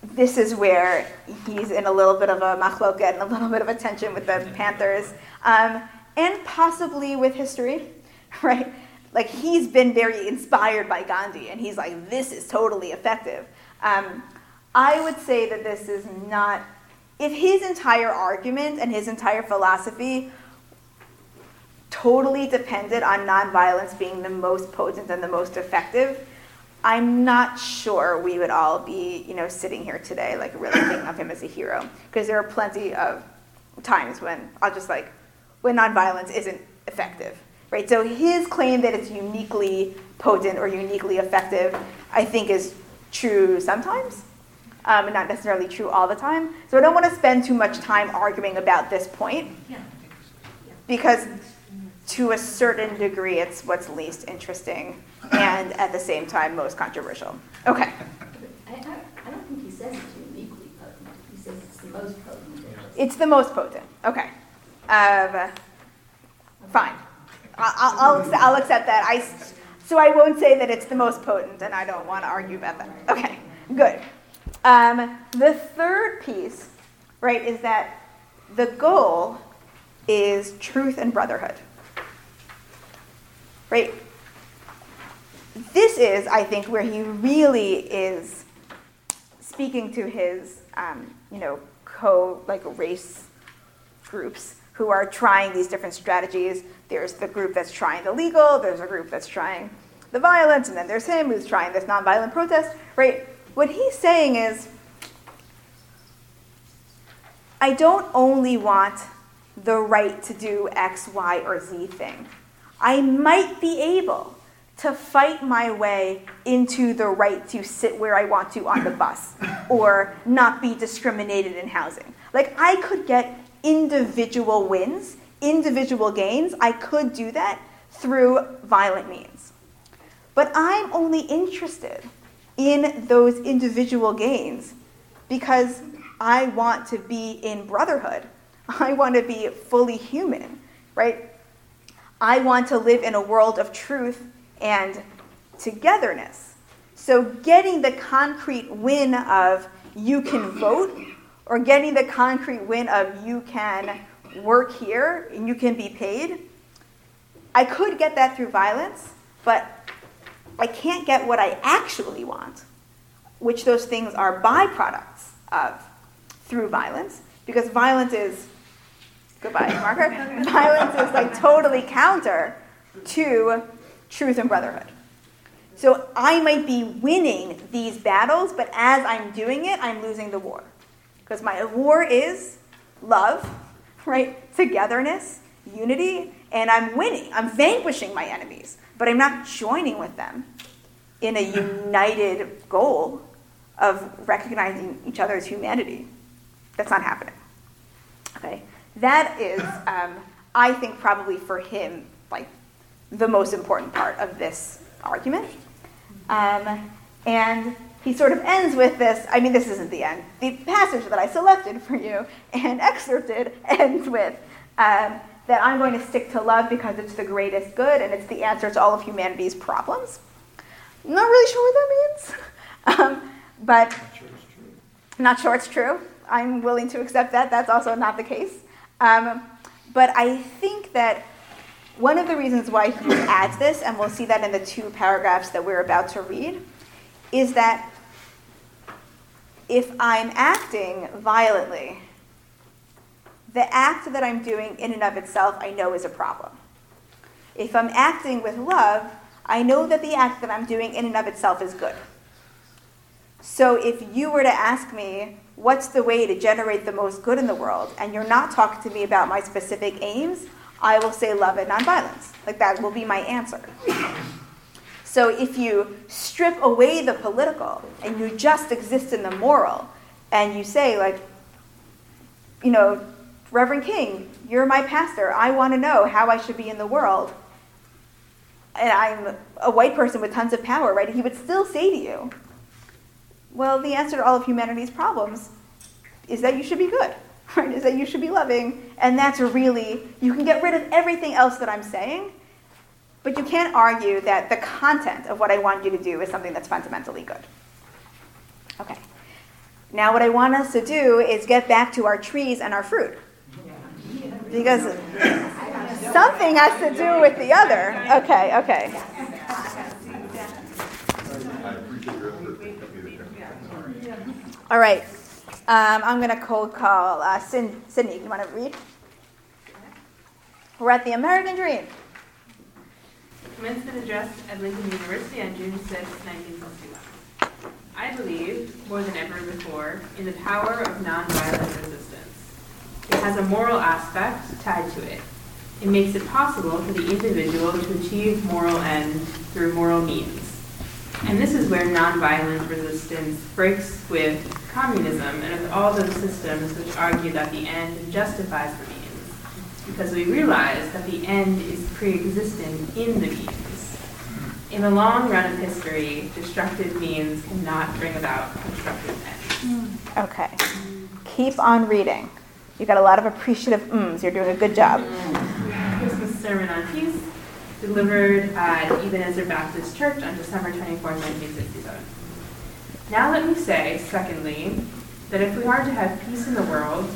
this is where he's in a little bit of a machloket and a little bit of a tension with the Panthers, um, and possibly with history, right? Like he's been very inspired by Gandhi, and he's like, this is totally effective. Um, I would say that this is not, if his entire argument and his entire philosophy totally depended on nonviolence being the most potent and the most effective, I'm not sure we would all be, you know, sitting here today, like really thinking of him as a hero. Because there are plenty of times when I'll just like, when nonviolence isn't effective, right? So his claim that it's uniquely potent or uniquely effective, I think is true sometimes, um, and not necessarily true all the time. So I don't want to spend too much time arguing about this point, because to a certain degree, it's what's least interesting and at the same time most controversial. Okay. I, I, I don't think he says it's uniquely potent. He says it's the most potent. It's the most potent. Okay. Um, fine. I'll, I'll, I'll accept that. I, so I won't say that it's the most potent, and I don't want to argue about that. Okay, good. Um, the third piece, right, is that the goal is truth and brotherhood. Right? This is, I think, where he really is speaking to his, um, you know, co like race groups who are trying these different strategies. There's the group that's trying the legal. There's a group that's trying the violence, and then there's him who's trying this nonviolent protest. Right? What he's saying is, I don't only want the right to do X, Y, or Z thing. I might be able to fight my way into the right to sit where I want to on the bus or not be discriminated in housing. Like, I could get individual wins, individual gains. I could do that through violent means. But I'm only interested in those individual gains because I want to be in brotherhood. I want to be fully human, right? I want to live in a world of truth and togetherness. So, getting the concrete win of you can vote, or getting the concrete win of you can work here and you can be paid, I could get that through violence, but I can't get what I actually want, which those things are byproducts of through violence, because violence is goodbye, marker. violence is like totally counter to truth and brotherhood. So I might be winning these battles, but as I'm doing it, I'm losing the war. Because my war is love, right? Togetherness, unity, and I'm winning. I'm vanquishing my enemies, but I'm not joining with them in a united goal of recognizing each other's humanity. That's not happening. Okay? That is, um, I think, probably for him, like the most important part of this argument. Um, and he sort of ends with this. I mean, this isn't the end. The passage that I selected for you and excerpted ends with um, that I'm going to stick to love because it's the greatest good and it's the answer to all of humanity's problems. I'm not really sure what that means, um, but not sure it's true. I'm willing to accept that. That's also not the case. Um, but I think that one of the reasons why he adds this, and we'll see that in the two paragraphs that we're about to read, is that if I'm acting violently, the act that I'm doing in and of itself I know is a problem. If I'm acting with love, I know that the act that I'm doing in and of itself is good. So if you were to ask me, what's the way to generate the most good in the world, and you're not talking to me about my specific aims, I will say love and nonviolence. Like that will be my answer. So if you strip away the political and you just exist in the moral, and you say, like, you know, Reverend King, you're my pastor. I want to know how I should be in the world. and I'm a white person with tons of power, right? He would still say to you, well, the answer to all of humanity's problems is that you should be good, right? Is that you should be loving, and that's really, you can get rid of everything else that I'm saying, but you can't argue that the content of what I want you to do is something that's fundamentally good. Okay. Now, what I want us to do is get back to our trees and our fruit. Because something has to do with the other. Okay, okay. All right. Um, I'm going to cold call uh, Sydney. You want to read? We're at the American Dream. Commencement address at Lincoln University on June 6, 1961. I believe, more than ever before, in the power of nonviolent resistance. It has a moral aspect tied to it. It makes it possible for the individual to achieve moral ends through moral means. And this is where nonviolent resistance breaks with communism and with all those systems which argue that the end justifies the means, because we realize that the end is pre-existent in the means. In the long run of history, destructive means cannot bring about constructive ends. Okay. Keep on reading. You got a lot of appreciative ums. You're doing a good job. Christmas Sermon on Peace, delivered at Ebenezer Baptist Church on December 24, 1967. Now let me say, secondly, that if we are to have peace in the world,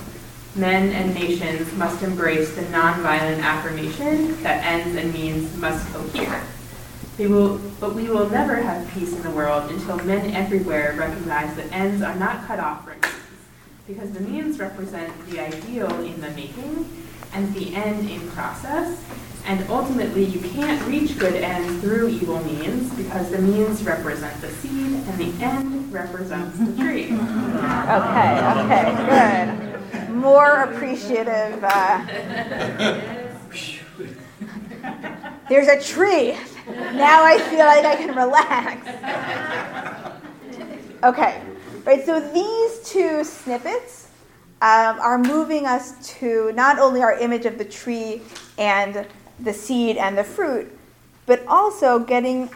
men and nations must embrace the nonviolent affirmation that ends and means must cohere. We will, but we will never have peace in the world until men everywhere recognize that ends are not cut off from because the means represent the ideal in the making and the end in process, and ultimately you can't reach good ends through evil means because the means represent the seed and the end represents the tree. Okay, okay, good. More appreciative. Uh, there's a tree. Now I feel like I can relax. Okay, right, so these two snippets um, are moving us to not only our image of the tree and the seed and the fruit, but also getting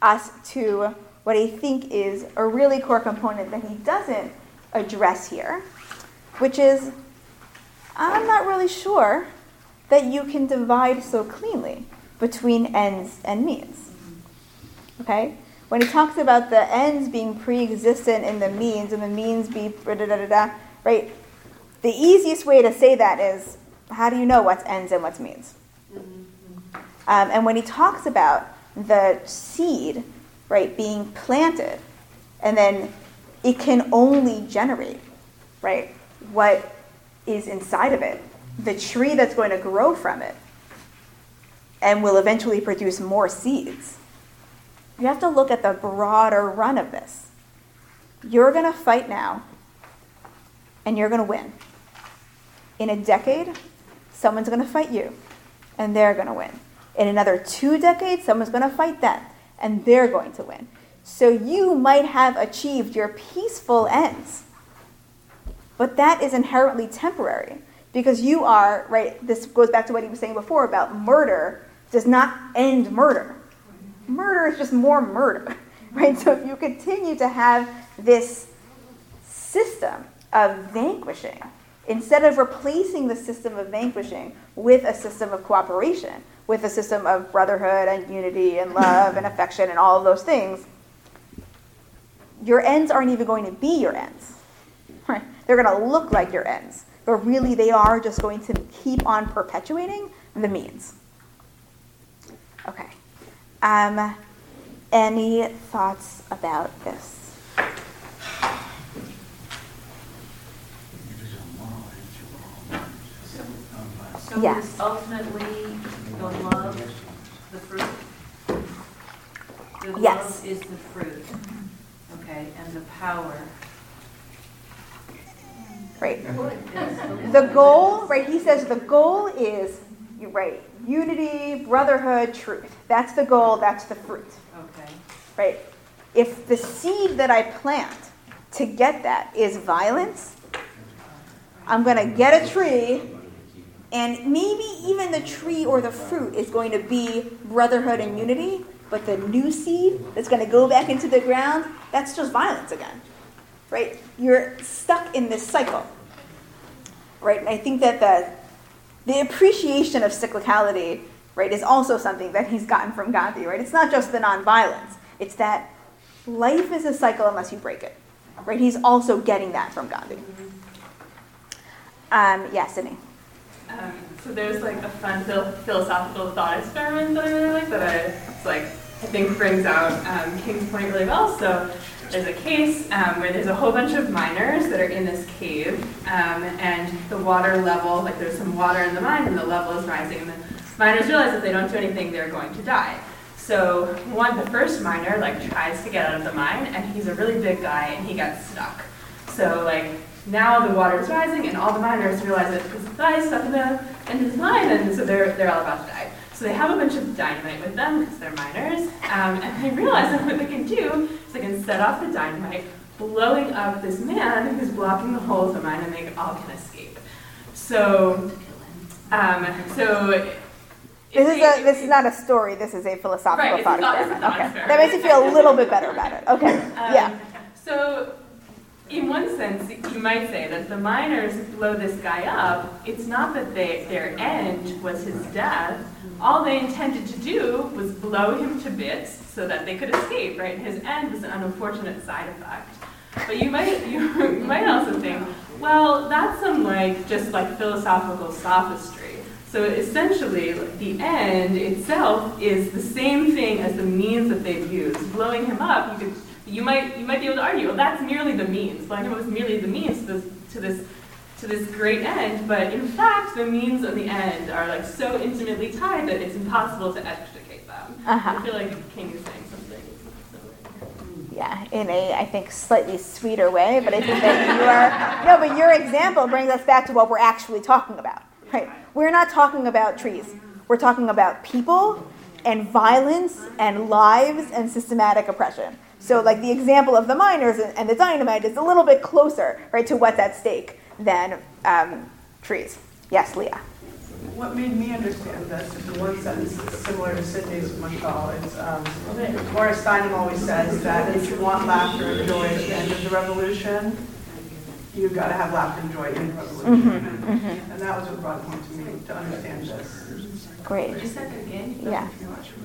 us to what I think is a really core component that he doesn't address here, which is I'm not really sure that you can divide so cleanly between ends and means. Okay? When he talks about the ends being pre existent in the means and the means be da da da da, right? The easiest way to say that is how do you know what's ends and what's means? Um, and when he talks about the seed, right, being planted, and then it can only generate, right, what is inside of it, the tree that's going to grow from it, and will eventually produce more seeds. You have to look at the broader run of this. You're going to fight now, and you're going to win. In a decade, someone's going to fight you, and they're going to win. In another two decades, someone's going to fight them, and they're going to win. So you might have achieved your peaceful ends, but that is inherently temporary because you are, right, this goes back to what he was saying before about murder does not end murder. Murder is just more murder, right? So if you continue to have this system of vanquishing, instead of replacing the system of vanquishing with a system of cooperation, with a system of brotherhood and unity and love and affection and all of those things, your ends aren't even going to be your ends. Right? They're going to look like your ends, but really they are just going to keep on perpetuating the means. Okay. Um, any thoughts about this? So Yes. ultimately the love the fruit? The Yes. love is the fruit, okay, and the power. Right. The goal, right, he says the goal is, you're right, unity, brotherhood, truth. That's the goal, that's the fruit. Okay. Right? If the seed that I plant to get that is violence, I'm going to get a tree And maybe even the tree or the fruit is going to be brotherhood and unity, but the new seed that's going to go back into the ground, that's just violence again. Right? You're stuck in this cycle. Right? And I think that the the appreciation of cyclicality, right, is also something that he's gotten from Gandhi, right? It's not just the nonviolence. It's that life is a cycle unless you break it. Right? He's also getting that from Gandhi. Um, yeah, Sydney. Um, so there's like a fun phil- philosophical thought experiment that I really like that I it's like I think brings out um, King's point really well. So there's a case um, where there's a whole bunch of miners that are in this cave, um, and the water level, like there's some water in the mine, and the level is rising, and the miners realize if they don't do anything, they're going to die. So one, the first miner like tries to get out of the mine, and he's a really big guy, and he gets stuck. So like now the water is rising, and all the miners realize that this guy is stuck in the of the mine, and so they're they're all about to die. So they have a bunch of dynamite with them because they're miners, um, and they realize that what they can do is they can set off the dynamite, blowing up this man who's blocking the hole of the mine, and they all can escape. So, um, so This is, a, this is not a story, this is a philosophical Right, thought a thought- it's a experiment. thought Okay. experiment. That makes you feel a little bit better about it. Okay. Um, Yeah. So, in one sense, you might say that the miners blow this guy up. It's not that they, their end was his death. All they intended to do was blow him to bits so that they could escape. Right? His end was an unfortunate side effect. But you might you, might also think, well, that's some like just like philosophical sophistry. So essentially, the end itself is the same thing as the means that they've used. Blowing him up, you could, you might, you might be able to argue, well, that's merely the means. Blowing him up is merely the means to this, to this, to this great end. But in fact, the means and the end are like so intimately tied that it's impossible to extricate them. Uh-huh. I feel like King is saying something. Yeah, in a, I think, slightly sweeter way, but I think that you are no, but your example brings us back to what we're actually talking about, right? We're not talking about trees. We're talking about people and violence and lives and systematic oppression. So, like the example of the miners and, and the dynamite is a little bit closer, right, to what's at stake than um, trees. Yes, Leah. What made me understand this is the one sentence that's similar to Sydney's Michelle. It's, um, Gloria Steinem always says that if you want laughter and joy at the end of the revolution, you've got to have laughter and joy in the revolution. Mhm, mhm. And that was what brought it home to me, to understand this. Great. Just said it again? Yeah.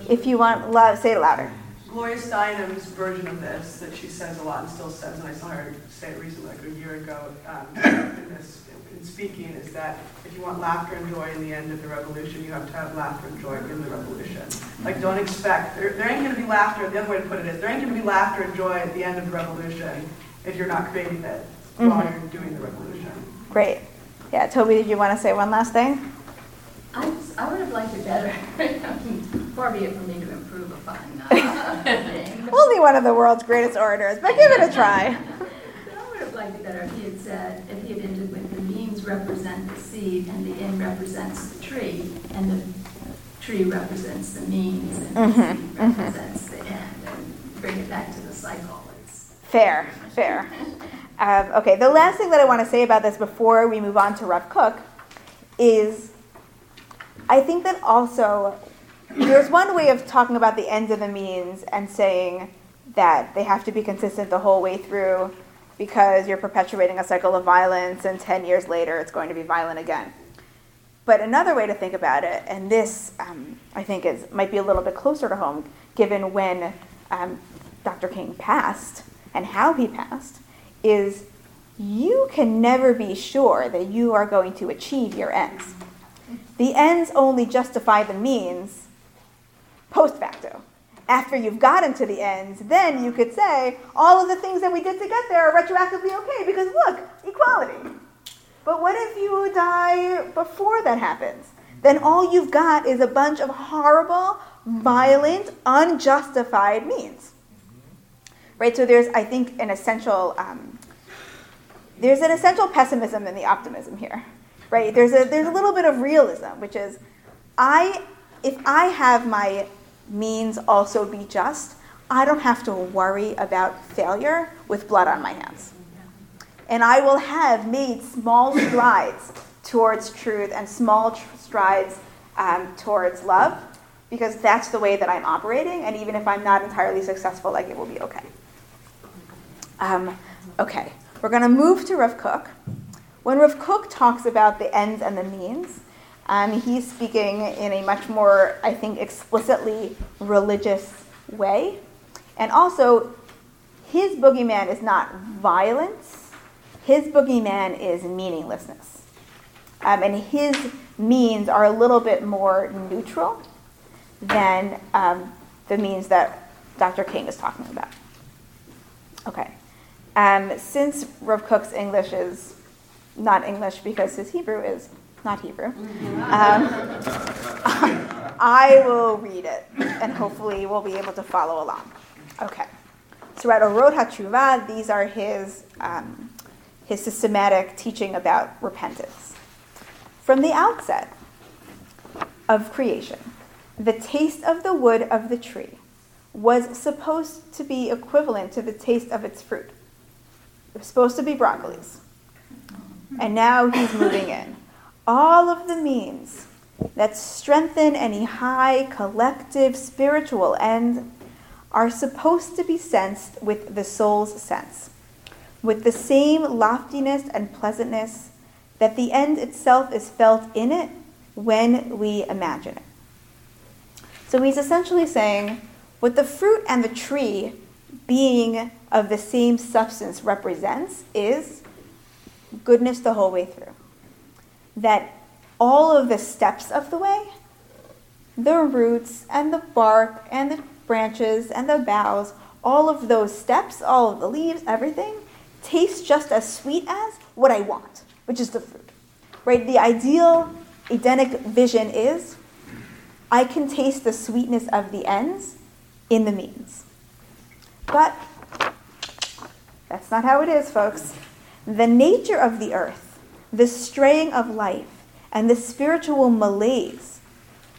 If you want love, say it louder. Gloria Steinem's version of this that she says a lot and still says, and I saw her say it recently, like a year ago, um, in this, in speaking, is that if you want laughter and joy in the end of the revolution, you have to have laughter and joy in the revolution. Like, don't expect, there, there ain't gonna be laughter, the other way to put it is, there ain't gonna be laughter and joy at the end of the revolution if you're not creating it while Mhm. you're doing the revolution. Great. Yeah, Toby, did you want to say one last thing? I, I would have liked it better. Far be it from me to improve upon uh. Only one of the world's greatest orators, but give it a try. I would have liked it better if he had said, if he had ended with the means represent the seed and the end represents the tree, and the tree represents the means and the Mhm, seed mhm. represents the end, and bring it back to the cycle. It's Fair, fair. Um, okay, the last thing that I want to say about this before we move on to Rav Kook is I think that also there's one way of talking about the ends of the means and saying that they have to be consistent the whole way through because you're perpetuating a cycle of violence and 10 years later it's going to be violent again. But another way to think about it, and this um, I think is might be a little bit closer to home, given when um, Dr. King passed and how he passed, is you can never be sure that you are going to achieve your ends. The ends only justify the means post facto. After you've gotten to the ends, then you could say all of the things that we did to get there are retroactively okay because look, equality. But what if you die before that happens? Then all you've got is a bunch of horrible, violent, unjustified means. Right? So there's, I think, an essential um, there's an essential pessimism in the optimism here. Right? There's a there's a little bit of realism, which is I if I have my means also be just, I don't have to worry about failure with blood on my hands. And I will have made small strides towards truth and small tr- strides um, towards love because that's the way that I'm operating. And even if I'm not entirely successful, like it will be okay. Um, okay, we're going to move to Rav Kook. When Rav Kook talks about the ends and the means, um, he's speaking in a much more, I think, explicitly religious way. And also, his boogeyman is not violence, his boogeyman is meaninglessness. Um, and his means are a little bit more neutral than um, the means that Dr. King is talking about. Okay. Um, since Rav Kook's English is not English because his Hebrew is not Hebrew, um, I will read it and hopefully we'll be able to follow along. Okay. So at Orot HaTshuva, these are his, um, his systematic teaching about repentance. From the outset of creation, the taste of the wood of the tree was supposed to be equivalent to the taste of its fruit. It was supposed to be broccolis. And now he's moving in. All of the means that strengthen any high collective spiritual end are supposed to be sensed with the soul's sense, with the same loftiness and pleasantness that the end itself is felt in it when we imagine it. So he's essentially saying what the fruit and the tree being of the same substance represents is goodness the whole way through. That all of the steps of the way, the roots and the bark and the branches and the boughs, all of those steps, all of the leaves, everything, taste just as sweet as what I want, which is the fruit. Right? The ideal Edenic vision is I can taste the sweetness of the ends in the means. But that's not how it is, folks. The nature of the earth, the straying of life, and the spiritual malaise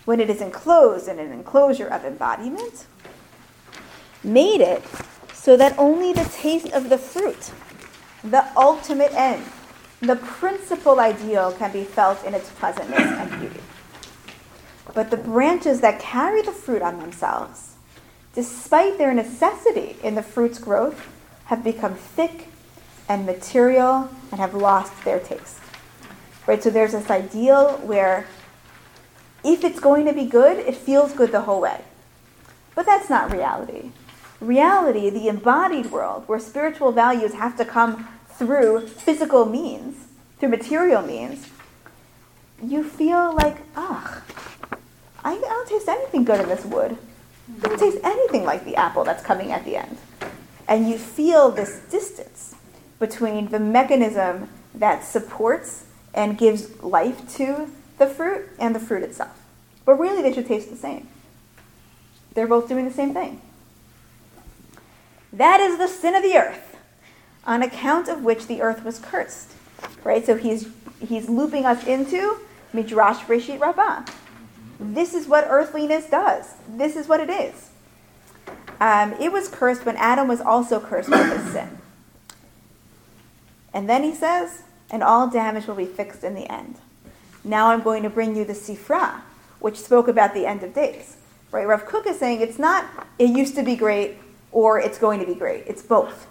when it is enclosed in an enclosure of embodiment made it so that only the taste of the fruit, the ultimate end, the principal ideal can be felt in its pleasantness and beauty. But the branches that carry the fruit on themselves, despite their necessity in the fruit's growth, have become thick and material and have lost their taste. Right? So there's this ideal where if it's going to be good, it feels good the whole way. But that's not reality. Reality, the embodied world, where spiritual values have to come through physical means, through material means, you feel like, ugh, I don't taste anything good in this wood. It doesn't taste anything like the apple that's coming at the end. And you feel this distance between the mechanism that supports and gives life to the fruit and the fruit itself. But really, they should taste the same. They're both doing the same thing. That is the sin of the earth, on account of which the earth was cursed. Right? So he's, he's looping us into Midrash Breshit Rabbah. This is what earthliness does. This is what it is. Um, it was cursed when Adam was also cursed with his sin. And then he says, and all damage will be fixed in the end. Now I'm going to bring you the Sifra, which spoke about the end of days. Right? Rav Kook is saying it's not it used to be great or it's going to be great. It's both.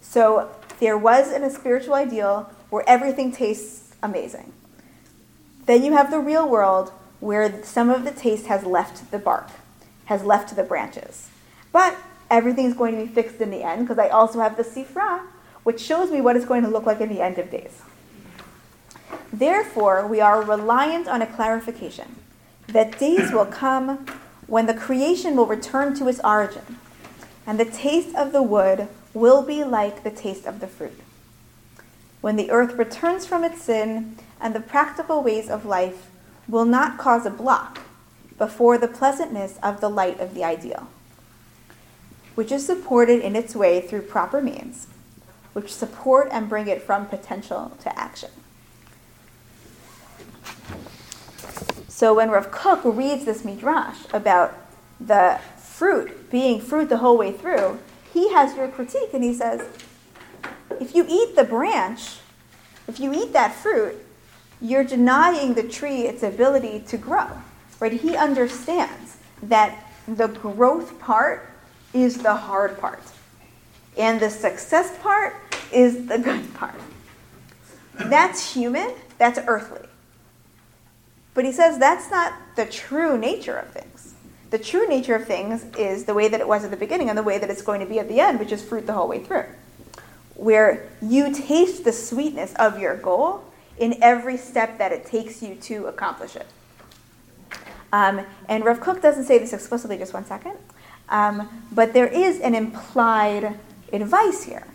So there was in a spiritual ideal where everything tastes amazing. Then you have the real world where some of the taste has left the bark, has left the branches. But everything's going to be fixed in the end because I also have the Sifra, which shows me what it's going to look like in the end of days. Therefore, we are reliant on a clarification that days will come when the creation will return to its origin, and the taste of the wood will be like the taste of the fruit. When the earth returns from its sin, and the practical ways of life will not cause a block before the pleasantness of the light of the ideal, which is supported in its way through proper means which support and bring it from potential to action. So when Rav Kook reads this midrash about the fruit being fruit the whole way through, he has your critique and he says, if you eat the branch, if you eat that fruit, you're denying the tree its ability to grow. Right? He understands that the growth part is the hard part. And the success part is the good part. That's human, that's earthly. But he says that's not the true nature of things. The true nature of things is the way that it was at the beginning and the way that it's going to be at the end, which is fruit the whole way through. Where you taste the sweetness of your goal in every step that it takes you to accomplish it. Um, and Rav Kook doesn't say this explicitly, just one second, um, but there is an implied advice here,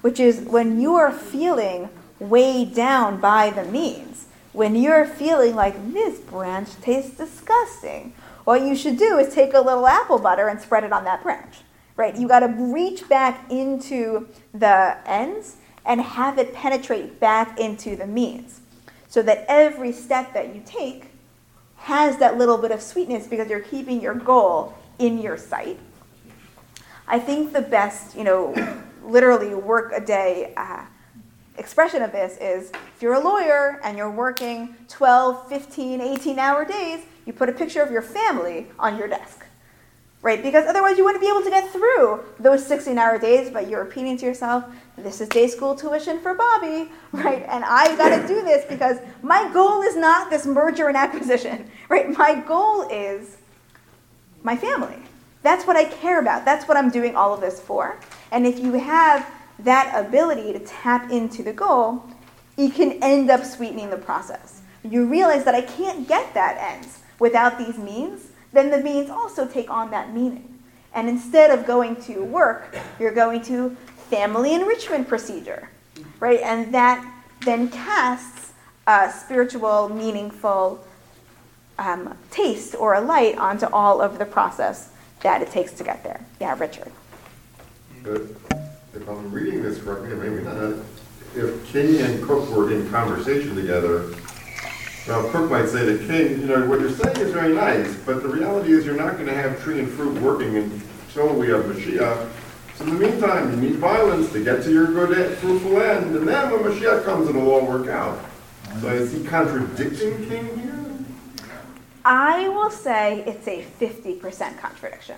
which is when you are feeling weighed down by the means, when you're feeling like this branch tastes disgusting, what you should do is take a little apple butter and spread it on that branch, right? You got to reach back into the ends and have it penetrate back into the means, so that every step that you take has that little bit of sweetness because you're keeping your goal in your sight. I think the best, you know, literally work a day uh, expression of this is if you're a lawyer and you're working 12, 15, 18 hour days, you put a picture of your family on your desk. Right? Because otherwise you wouldn't be able to get through those 16 hour days, but you're repeating to yourself, this is day school tuition for Bobby, right? And I gotta do this because my goal is not this merger and acquisition, right? My goal is my family. That's what I care about. That's what I'm doing all of this for. And if you have that ability to tap into the goal, you can end up sweetening the process. You realize that I can't get that ends without these means, then the means also take on that meaning. And instead of going to work, you're going to family enrichment procedure, right? And that then casts a spiritual, meaningful um, taste or a light onto all of the process that it takes to get there. Yeah, Richard. If I'm reading this correctly, maybe not, if King and Kook were in conversation together, now Kook might say to King, you know, what you're saying is very nice, but the reality is you're not going to have tree and fruit working until we have Mashiach. So in the meantime, you need violence to get to your good, fruitful end, and then when Mashiach comes, it'll all work out. So is he contradicting King here? I will say it's a 50% contradiction.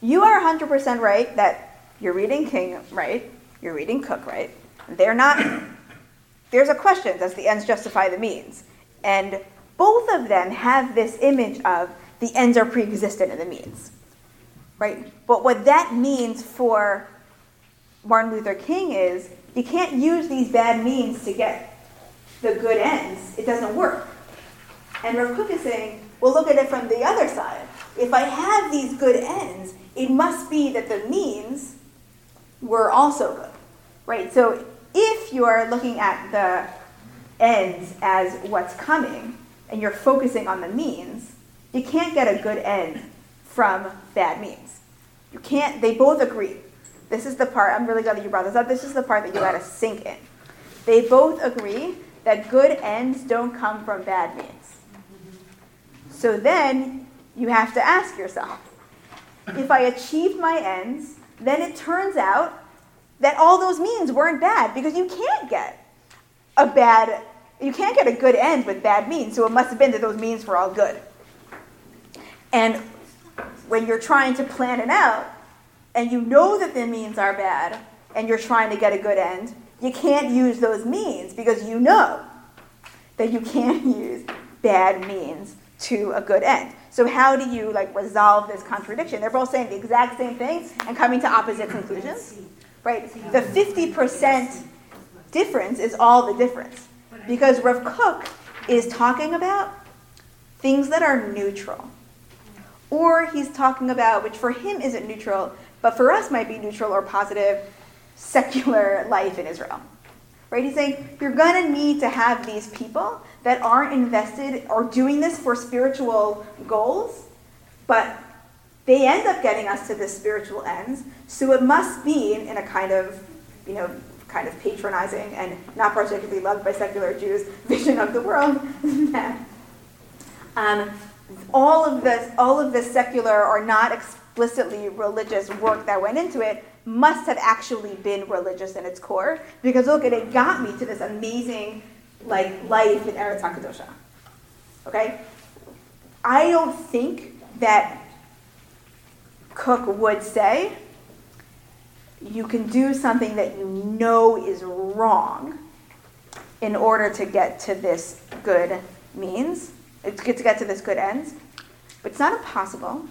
You are 100% right that you're reading King right, you're reading Kook right. They're not, there's a question does the ends justify the means? And both of them have this image of the ends are pre existent in the means, right? But what that means for Martin Luther King is you can't use these bad means to get the good ends. It doesn't work. And Rav Kook is saying, well, look at it from the other side. If I have these good ends, it must be that the means were also good, right? So if you are looking at the ends as what's coming and you're focusing on the means, you can't get a good end from bad means. You can't, they both agree. This is the part, I'm really glad that you brought this up. This is the part that you gotta sink in. They both agree that good ends don't come from bad means. So then you have to ask yourself if I achieve my ends, then it turns out that all those means weren't bad because you can't get a bad, you can't get a good end with bad means. So it must have been that those means were all good. And when you're trying to plan it out and you know that the means are bad and you're trying to get a good end, you can't use those means because you know that you can't use bad means to a good end. So how do you like resolve this contradiction? They're both saying the exact same thing and coming to opposite conclusions. Right? The 50% difference is all the difference. Because Rav Kook is talking about things that are neutral. Or he's talking about, which for him isn't neutral, but for us might be neutral or positive, secular life in Israel. Right? He's saying you're going to need to have these people that aren't invested or doing this for spiritual goals, but they end up getting us to the spiritual ends. So it must be in a kind of, you know, kind of patronizing and not particularly loved by secular Jews vision of the world um, all of this, all of the secular or not explicitly religious work that went into it must have actually been religious in its core because look, it got me to this amazing like life in Eretz Hakadosha. Okay, I don't think that Kook would say you can do something that you know is wrong in order to get to this good means, to get to this good ends. But it's not impossible,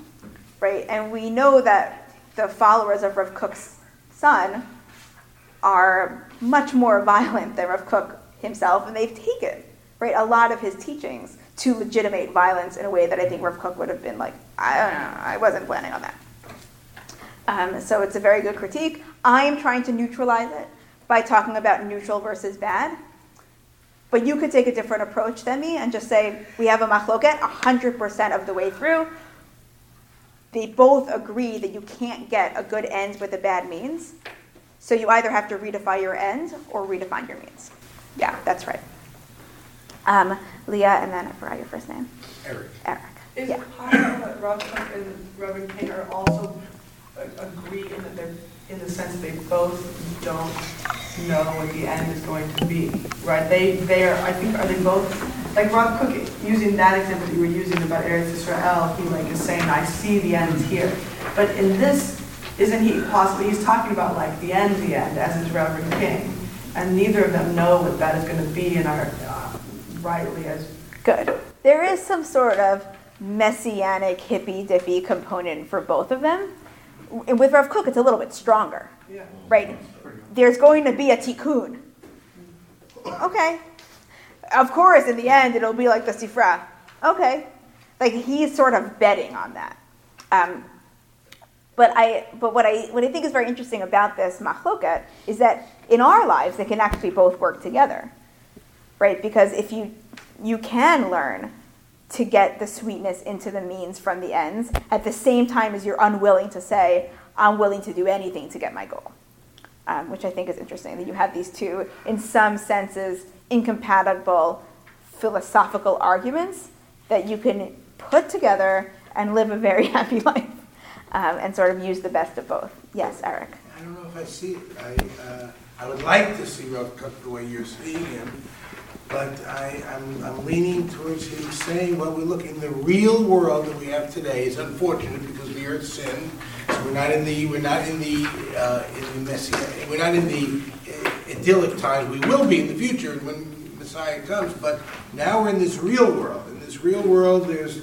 right? And we know that the followers of Rav Kook's son are much more violent than Rav Kook himself, and they've taken right a lot of his teachings to legitimate violence in a way that I think Rav Kook would have been like, I don't know, I wasn't planning on that. Um, so it's a very good critique. I am trying to neutralize it by talking about neutral versus bad. But you could take a different approach than me and just say, we have a machloket 100% of the way through. They both agree that you can't get a good end with a bad means. So you either have to redefine your end or redefine your means. Yeah, that's right. Um, Leah, and then I forgot your first name. Eric. Eric. Is Yeah. it possible that Rav Kook and Reverend King are also agree in that they're, in the sense they both don't know what the end is going to be, right? They, they are, I think, are they both, like Rav Kook, using that example that you were using about Eretz Israel, he like is saying, I see the end here. But in this, isn't he possibly, he's talking about like the end, the end, as is Reverend King. And neither of them know what that is going to be and are uh, rightly as Good. There is some sort of messianic hippy dippy component for both of them. W- With Rav Kook, it's a little bit stronger, Yeah. right? There's going to be a tikkun. Okay. Of course, in the end, it'll be like the Sifra. Okay. Like he's sort of betting on that. Um, but I, but what I, what I think is very interesting about this machloket is that in our lives, they can actually both work together, right? Because if you, you can learn to get the sweetness into the means from the ends at the same time as you're unwilling to say, I'm willing to do anything to get my goal. Um, which I think is interesting that you have these two, in some senses, incompatible philosophical arguments that you can put together and live a very happy life um, and sort of use the best of both. Yes, Eric. I don't know if I see it. I, uh, I would like to see Rav Kook the way you're seeing him, but I, I'm, I'm leaning towards him saying, well, we look in the real world that we have today. It's unfortunate because we are in sin. So we're not in the, we're not in the, uh, in the messy, we're not in the idyllic times. We will be in the future when Messiah comes, but now we're in this real world. In this real world, there's,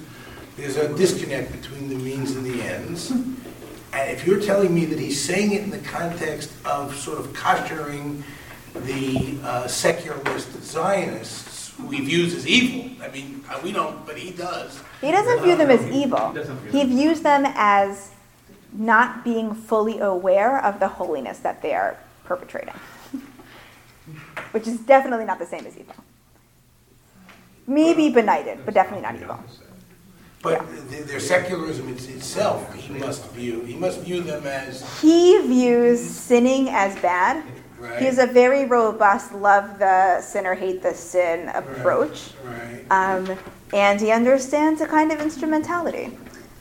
there's a disconnect between the means and the ends. And if you're telling me that he's saying it in the context of sort of costuring the uh, secularist Zionists who he views as evil, I mean, uh, we don't, but he does. He doesn't view them as evil. doesn't He views them as not being fully aware of the holiness that they are perpetrating, which is definitely not the same as evil. Maybe benighted, but definitely not evil. But th- their secularism itself, he must view, he must view them as, He views sinning as bad. Right. He has a very robust love the sinner, hate the sin approach. right. Um, and he understands a kind of instrumentality.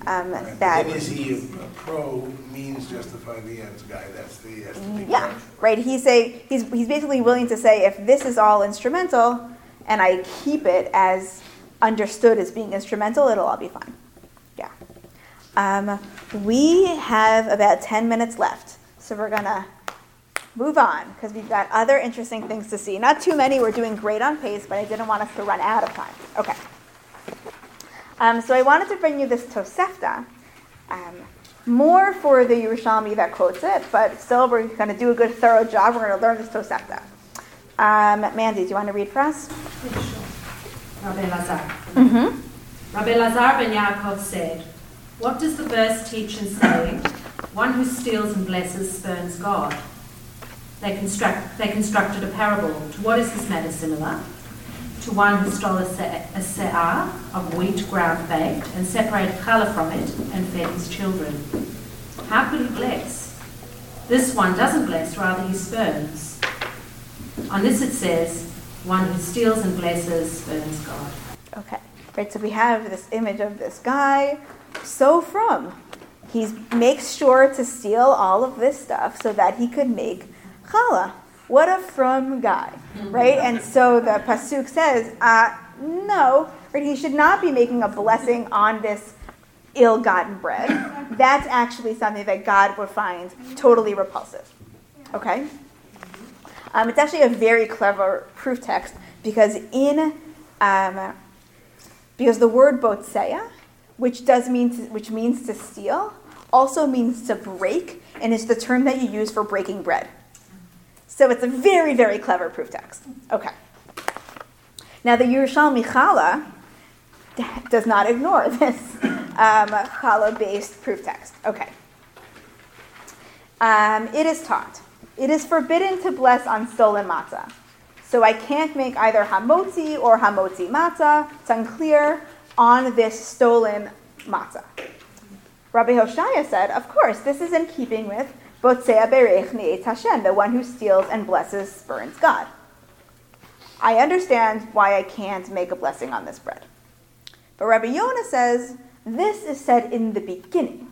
Um, that Then is he a a pro means justify the ends guy? That's the, that's the big Yeah, question. right. He's say he's he's basically willing to say if this is all instrumental and I keep it as understood as being instrumental, it'll all be fine. Yeah. Um, we have about ten minutes left, so we're gonna move on because we've got other interesting things to see. Not too many. We're doing great on pace, but I didn't want us to run out of time. Okay. Um, so I wanted to bring you this Tosefta. Um, more for the Yerushalmi that quotes it, but still we're going to do a good thorough job. We're going to learn this Tosefta. Um, Mandy, do you want to read for us? Rabbi Lazar. Mm-hmm. Rabbi Lazar ben Yaakov said, What does the verse teach and say? One who steals and blesses spurns God. They, construct, they constructed a parable. To what is this matter similar? To one who stole a, se- a se'ah of wheat ground baked and separated challah from it and fed his children. How could he bless? This one doesn't bless, rather he spurns. On this it says, one who steals and blesses spurns God. Okay. Right, so we have this image of this guy, so frum. He makes sure to steal all of this stuff so that he could make challah. What a frum guy, right? And so the pasuk says, uh, no, right? He should not be making a blessing on this ill-gotten bread. That's actually something that God would find totally repulsive. Okay. Um, it's actually a very clever proof text because in um, because the word botseya, which does mean to, which means to steal, also means to break, and is the term that you use for breaking bread. So it's a very very clever proof text. Okay. Now the Yerushalmi Chala does not ignore this um, challah-based proof text. Okay. Um, it is taught. It is forbidden to bless on stolen matzah. So I can't make either hamotzi or hamotzi matzah. It's unclear on this stolen matzah. Rabbi Hoshaya said, of course, this is in keeping with Botzea Berech Ni'etz Hashem, the one who steals and blesses spurns God. I understand why I can't make a blessing on this bread. But Rabbi Yonah says, this is said in the beginning.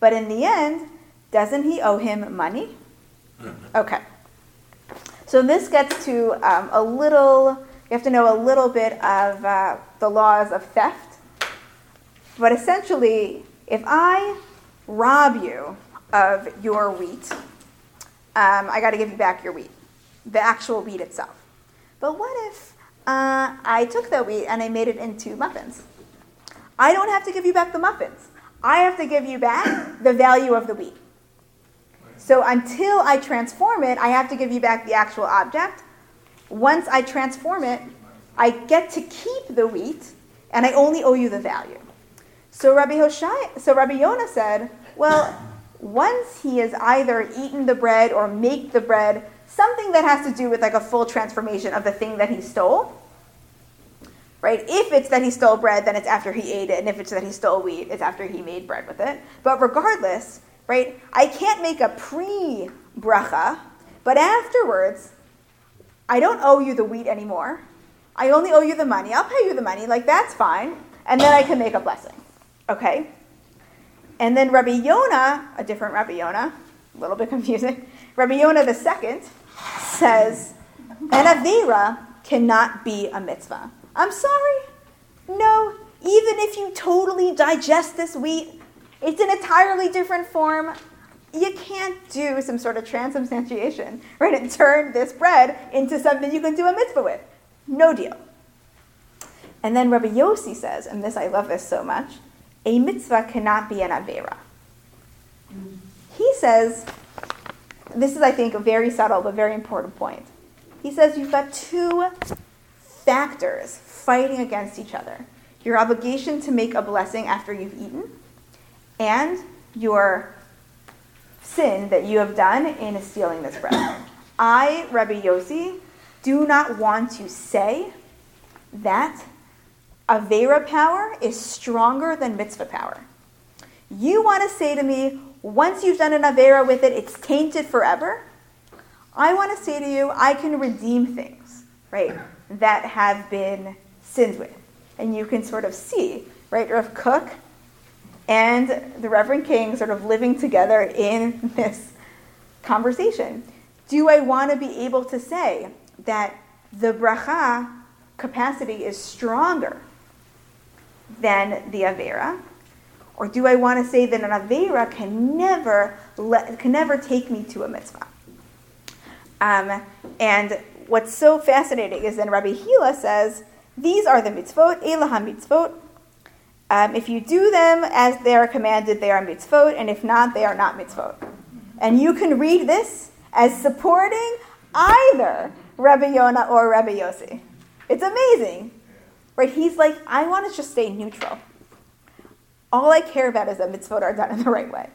But in the end, doesn't he owe him money? Okay. So this gets to um, a little, you have to know a little bit of uh, the laws of theft. But essentially, if I rob you of your wheat, um, I got to give you back your wheat, the actual wheat itself. But what if uh, I took that wheat and I made it into muffins? I don't have to give you back the muffins. I have to give you back the value of the wheat. So until I transform it, I have to give you back the actual object. Once I transform it, I get to keep the wheat, and I only owe you the value. So Rabbi Hoshai, so Rabbi Yonah said, well, once he has either eaten the bread or make the bread, something that has to do with like a full transformation of the thing that he stole, right? If it's that he stole bread, then it's after he ate it, and if it's that he stole wheat, it's after he made bread with it. But regardless, right? I can't make a pre bracha, but afterwards, I don't owe you the wheat anymore. I only owe you the money. I'll pay you the money, like that's fine, and then I can make a blessing. Okay? And then Rabbi Yonah, a different Rabbi Yonah, a little bit confusing. Rabbi Yonah the second says, an avera cannot be a mitzvah. I'm sorry. No, even if you totally digest this wheat, it's an entirely different form. You can't do some sort of transubstantiation, right? And turn this bread into something you can do a mitzvah with. No deal. And then Rabbi Yossi says, and this I love this so much, a mitzvah cannot be an avera. He says, this is I think a very subtle but very important point. He says you've got two factors fighting against each other. Your obligation to make a blessing after you've eaten and your sin that you have done in stealing this bread. I, Rabbi Yossi, do not want to say that Avera power is stronger than mitzvah power. You want to say to me, once you've done an Avera with it, it's tainted forever? I want to say to you, I can redeem things, right, that have been sinned with. And you can sort of see, right, Rav Kook and the Reverend King sort of living together in this conversation. Do I want to be able to say that the bracha capacity is stronger than the avera? Or do I want to say that an avera can never let, can never take me to a mitzvah? Um, and what's so fascinating is then Rabbi Hila says, these are the mitzvot, elaha mitzvot, um, if you do them as they are commanded, they are mitzvot, and if not, they are not mitzvot. And you can read this as supporting either Rabbi Yonah or Rabbi Yossi. It's amazing. Right? He's like, I want to just stay neutral. All I care about is that mitzvot are done in the right way.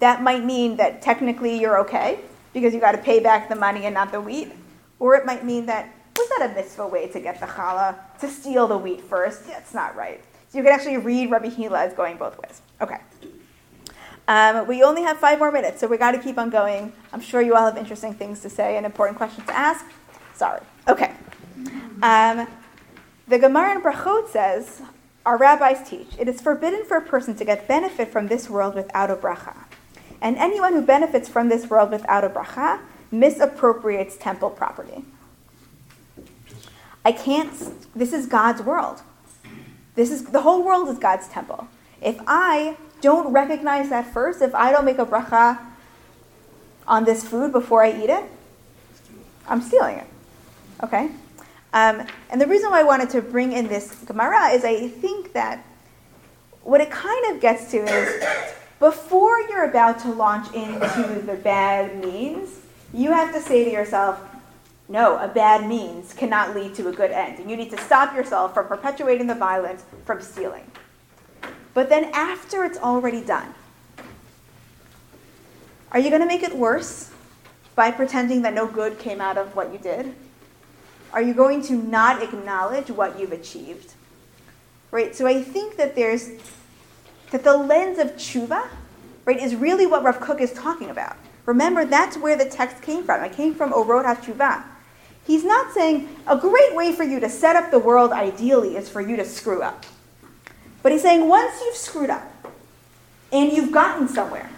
That might mean that technically you're okay because you got to pay back the money and not the wheat. Or it might mean that was that a mitzvah way to get the challah? To steal the wheat first? That's not right. So you can actually read Rabbi Hila as going both ways. Okay. Um, we only have five more minutes, so we got to keep on going. I'm sure you all have interesting things to say and important questions to ask. Sorry. Okay. Um, the Gemara in Brachot says, our rabbis teach, it is forbidden for a person to get benefit from this world without a bracha. And anyone who benefits from this world without a bracha misappropriates temple property. I can't, this is God's world. This is, the whole world is God's temple. If I don't recognize that first, if I don't make a bracha on this food before I eat it, I'm stealing it. Okay? Um, and the reason why I wanted to bring in this Gemara is I think that what it kind of gets to is before you're about to launch into the bad means, you have to say to yourself, no, a bad means cannot lead to a good end. And you need to stop yourself from perpetuating the violence, from stealing. But then after it's already done, are you going to make it worse by pretending that no good came out of what you did? Are you going to not acknowledge what you've achieved? Right? So I think that there's that the lens of tshuva, right, is really what Rav Kook is talking about. Remember, that's where the text came from. It came from Orot HaTshuva. He's not saying a great way for you to set up the world ideally is for you to screw up. But he's saying once you've screwed up and you've gotten somewhere,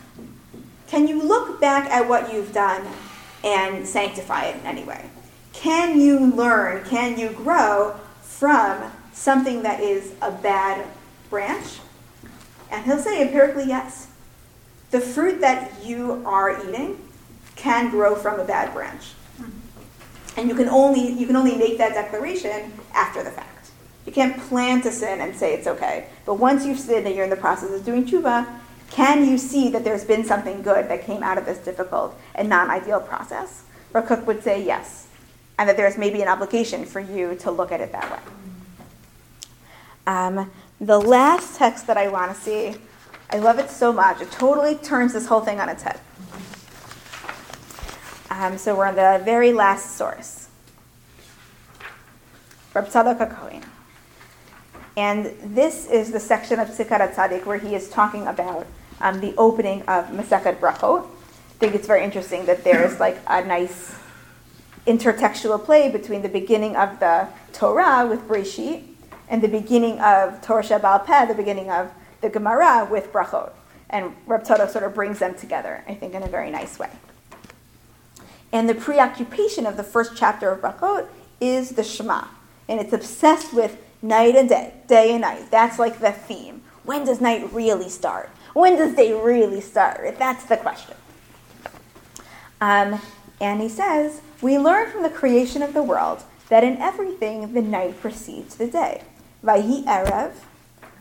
can you look back at what you've done and sanctify it in any way? Can you learn, can you grow from something that is a bad branch? And he'll say empirically, yes. The fruit that you are eating can grow from a bad branch. And you can only you can only make that declaration after the fact. You can't plan to sin and say it's okay. But once you've sinned and you're in the process of doing tshuva, can you see that there's been something good that came out of this difficult and non-ideal process? Rav Kook would say yes, and that there's maybe an obligation for you to look at it that way. Um, the last text that I want to see, I love it so much. It totally turns this whole thing on its head. Um, so we're on the very last source. Reb Tzadok HaKohen. And this is the section of Tzikar Tzadik where he is talking about um, the opening of Masechet Brachot. I think it's very interesting that there's like a nice intertextual play between the beginning of the Torah with Breshit and the beginning of Torah Sheba'al Peh, the beginning of the Gemara with Brachot. And Reb Tzadok sort of brings them together, I think, in a very nice way. And the preoccupation of the first chapter of Brachot is the Shema. And it's obsessed with night and day, day and night. That's like the theme. When does night really start? When does day really start? That's the question. Um, and he says, We learn from the creation of the world that in everything the night precedes the day. Vayhi Erev,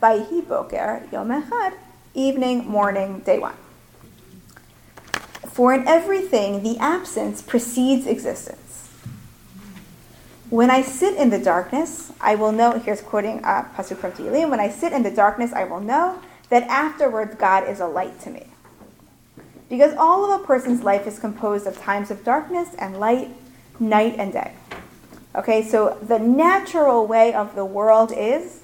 Vayhi Boker, Yom Echad, evening, morning, day one. For in everything the absence precedes existence. When I sit in the darkness, I will know, here's quoting uh, Pasuk from Tehillim, when I sit in the darkness, I will know that afterwards God is a light to me. Because all of a person's life is composed of times of darkness and light, night and day. Okay, so the natural way of the world is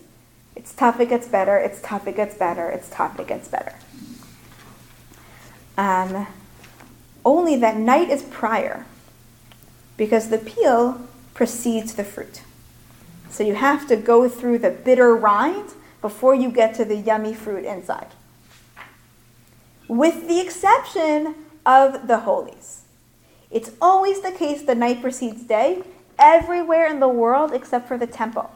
it's tough, it gets better, it's tough, it gets better, it's tough, it gets better. Um, only that night is prior, because the peel precedes the fruit. So you have to go through the bitter rind before you get to the yummy fruit inside. With the exception of the holies. It's always the case the night precedes day, everywhere in the world except for the temple.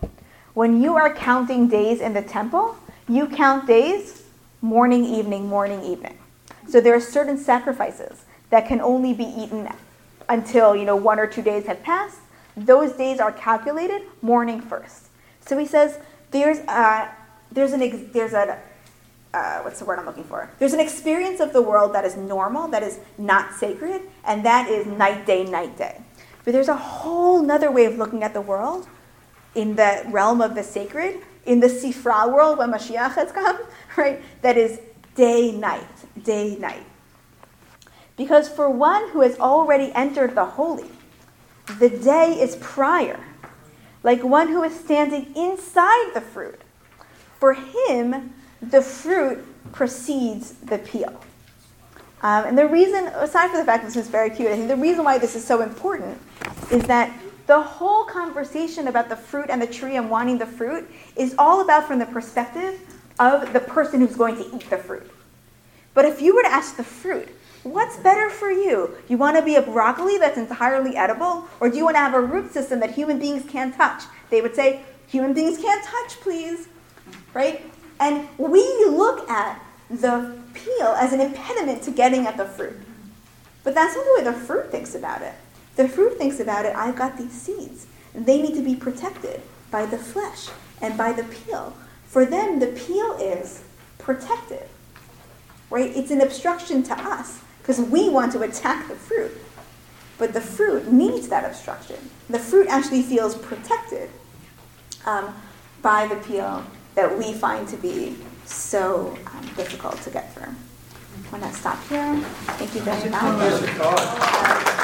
When you are counting days in the temple, you count days morning, evening, morning, evening. So there are certain sacrifices that can only be eaten until you know one or two days have passed. Those days are calculated morning first. So he says there's a, there's an there's a uh, what's the word I'm looking for? There's an experience of the world that is normal, that is not sacred, and that is night day, night day. But there's a whole other way of looking at the world in the realm of the sacred, in the Sifra world when Mashiach has come, right? That is day, night, day, night. Because for one who has already entered the holy, the day is prior, like one who is standing inside the fruit. For him, the fruit precedes the peel. Um, and the reason, aside from the fact that this is very cute, I think the reason why this is so important is that the whole conversation about the fruit and the tree and wanting the fruit is all about from the perspective of the person who's going to eat the fruit. But if you were to ask the fruit, What's better for you? You want to be a broccoli that's entirely edible, or do you want to have a root system that human beings can't touch? They would say, human beings can't touch, please. Right? And we look at the peel as an impediment to getting at the fruit. But that's not the way the fruit thinks about it. The fruit thinks about it, I've got these seeds. They need to be protected by the flesh and by the peel. For them, the peel is protective. Right? It's an obstruction to us because we want to attack the fruit. But the fruit needs that obstruction. The fruit actually feels protected um, by the peel that we find to be so um, difficult to get through. I'm going to stop here. Thank you very much.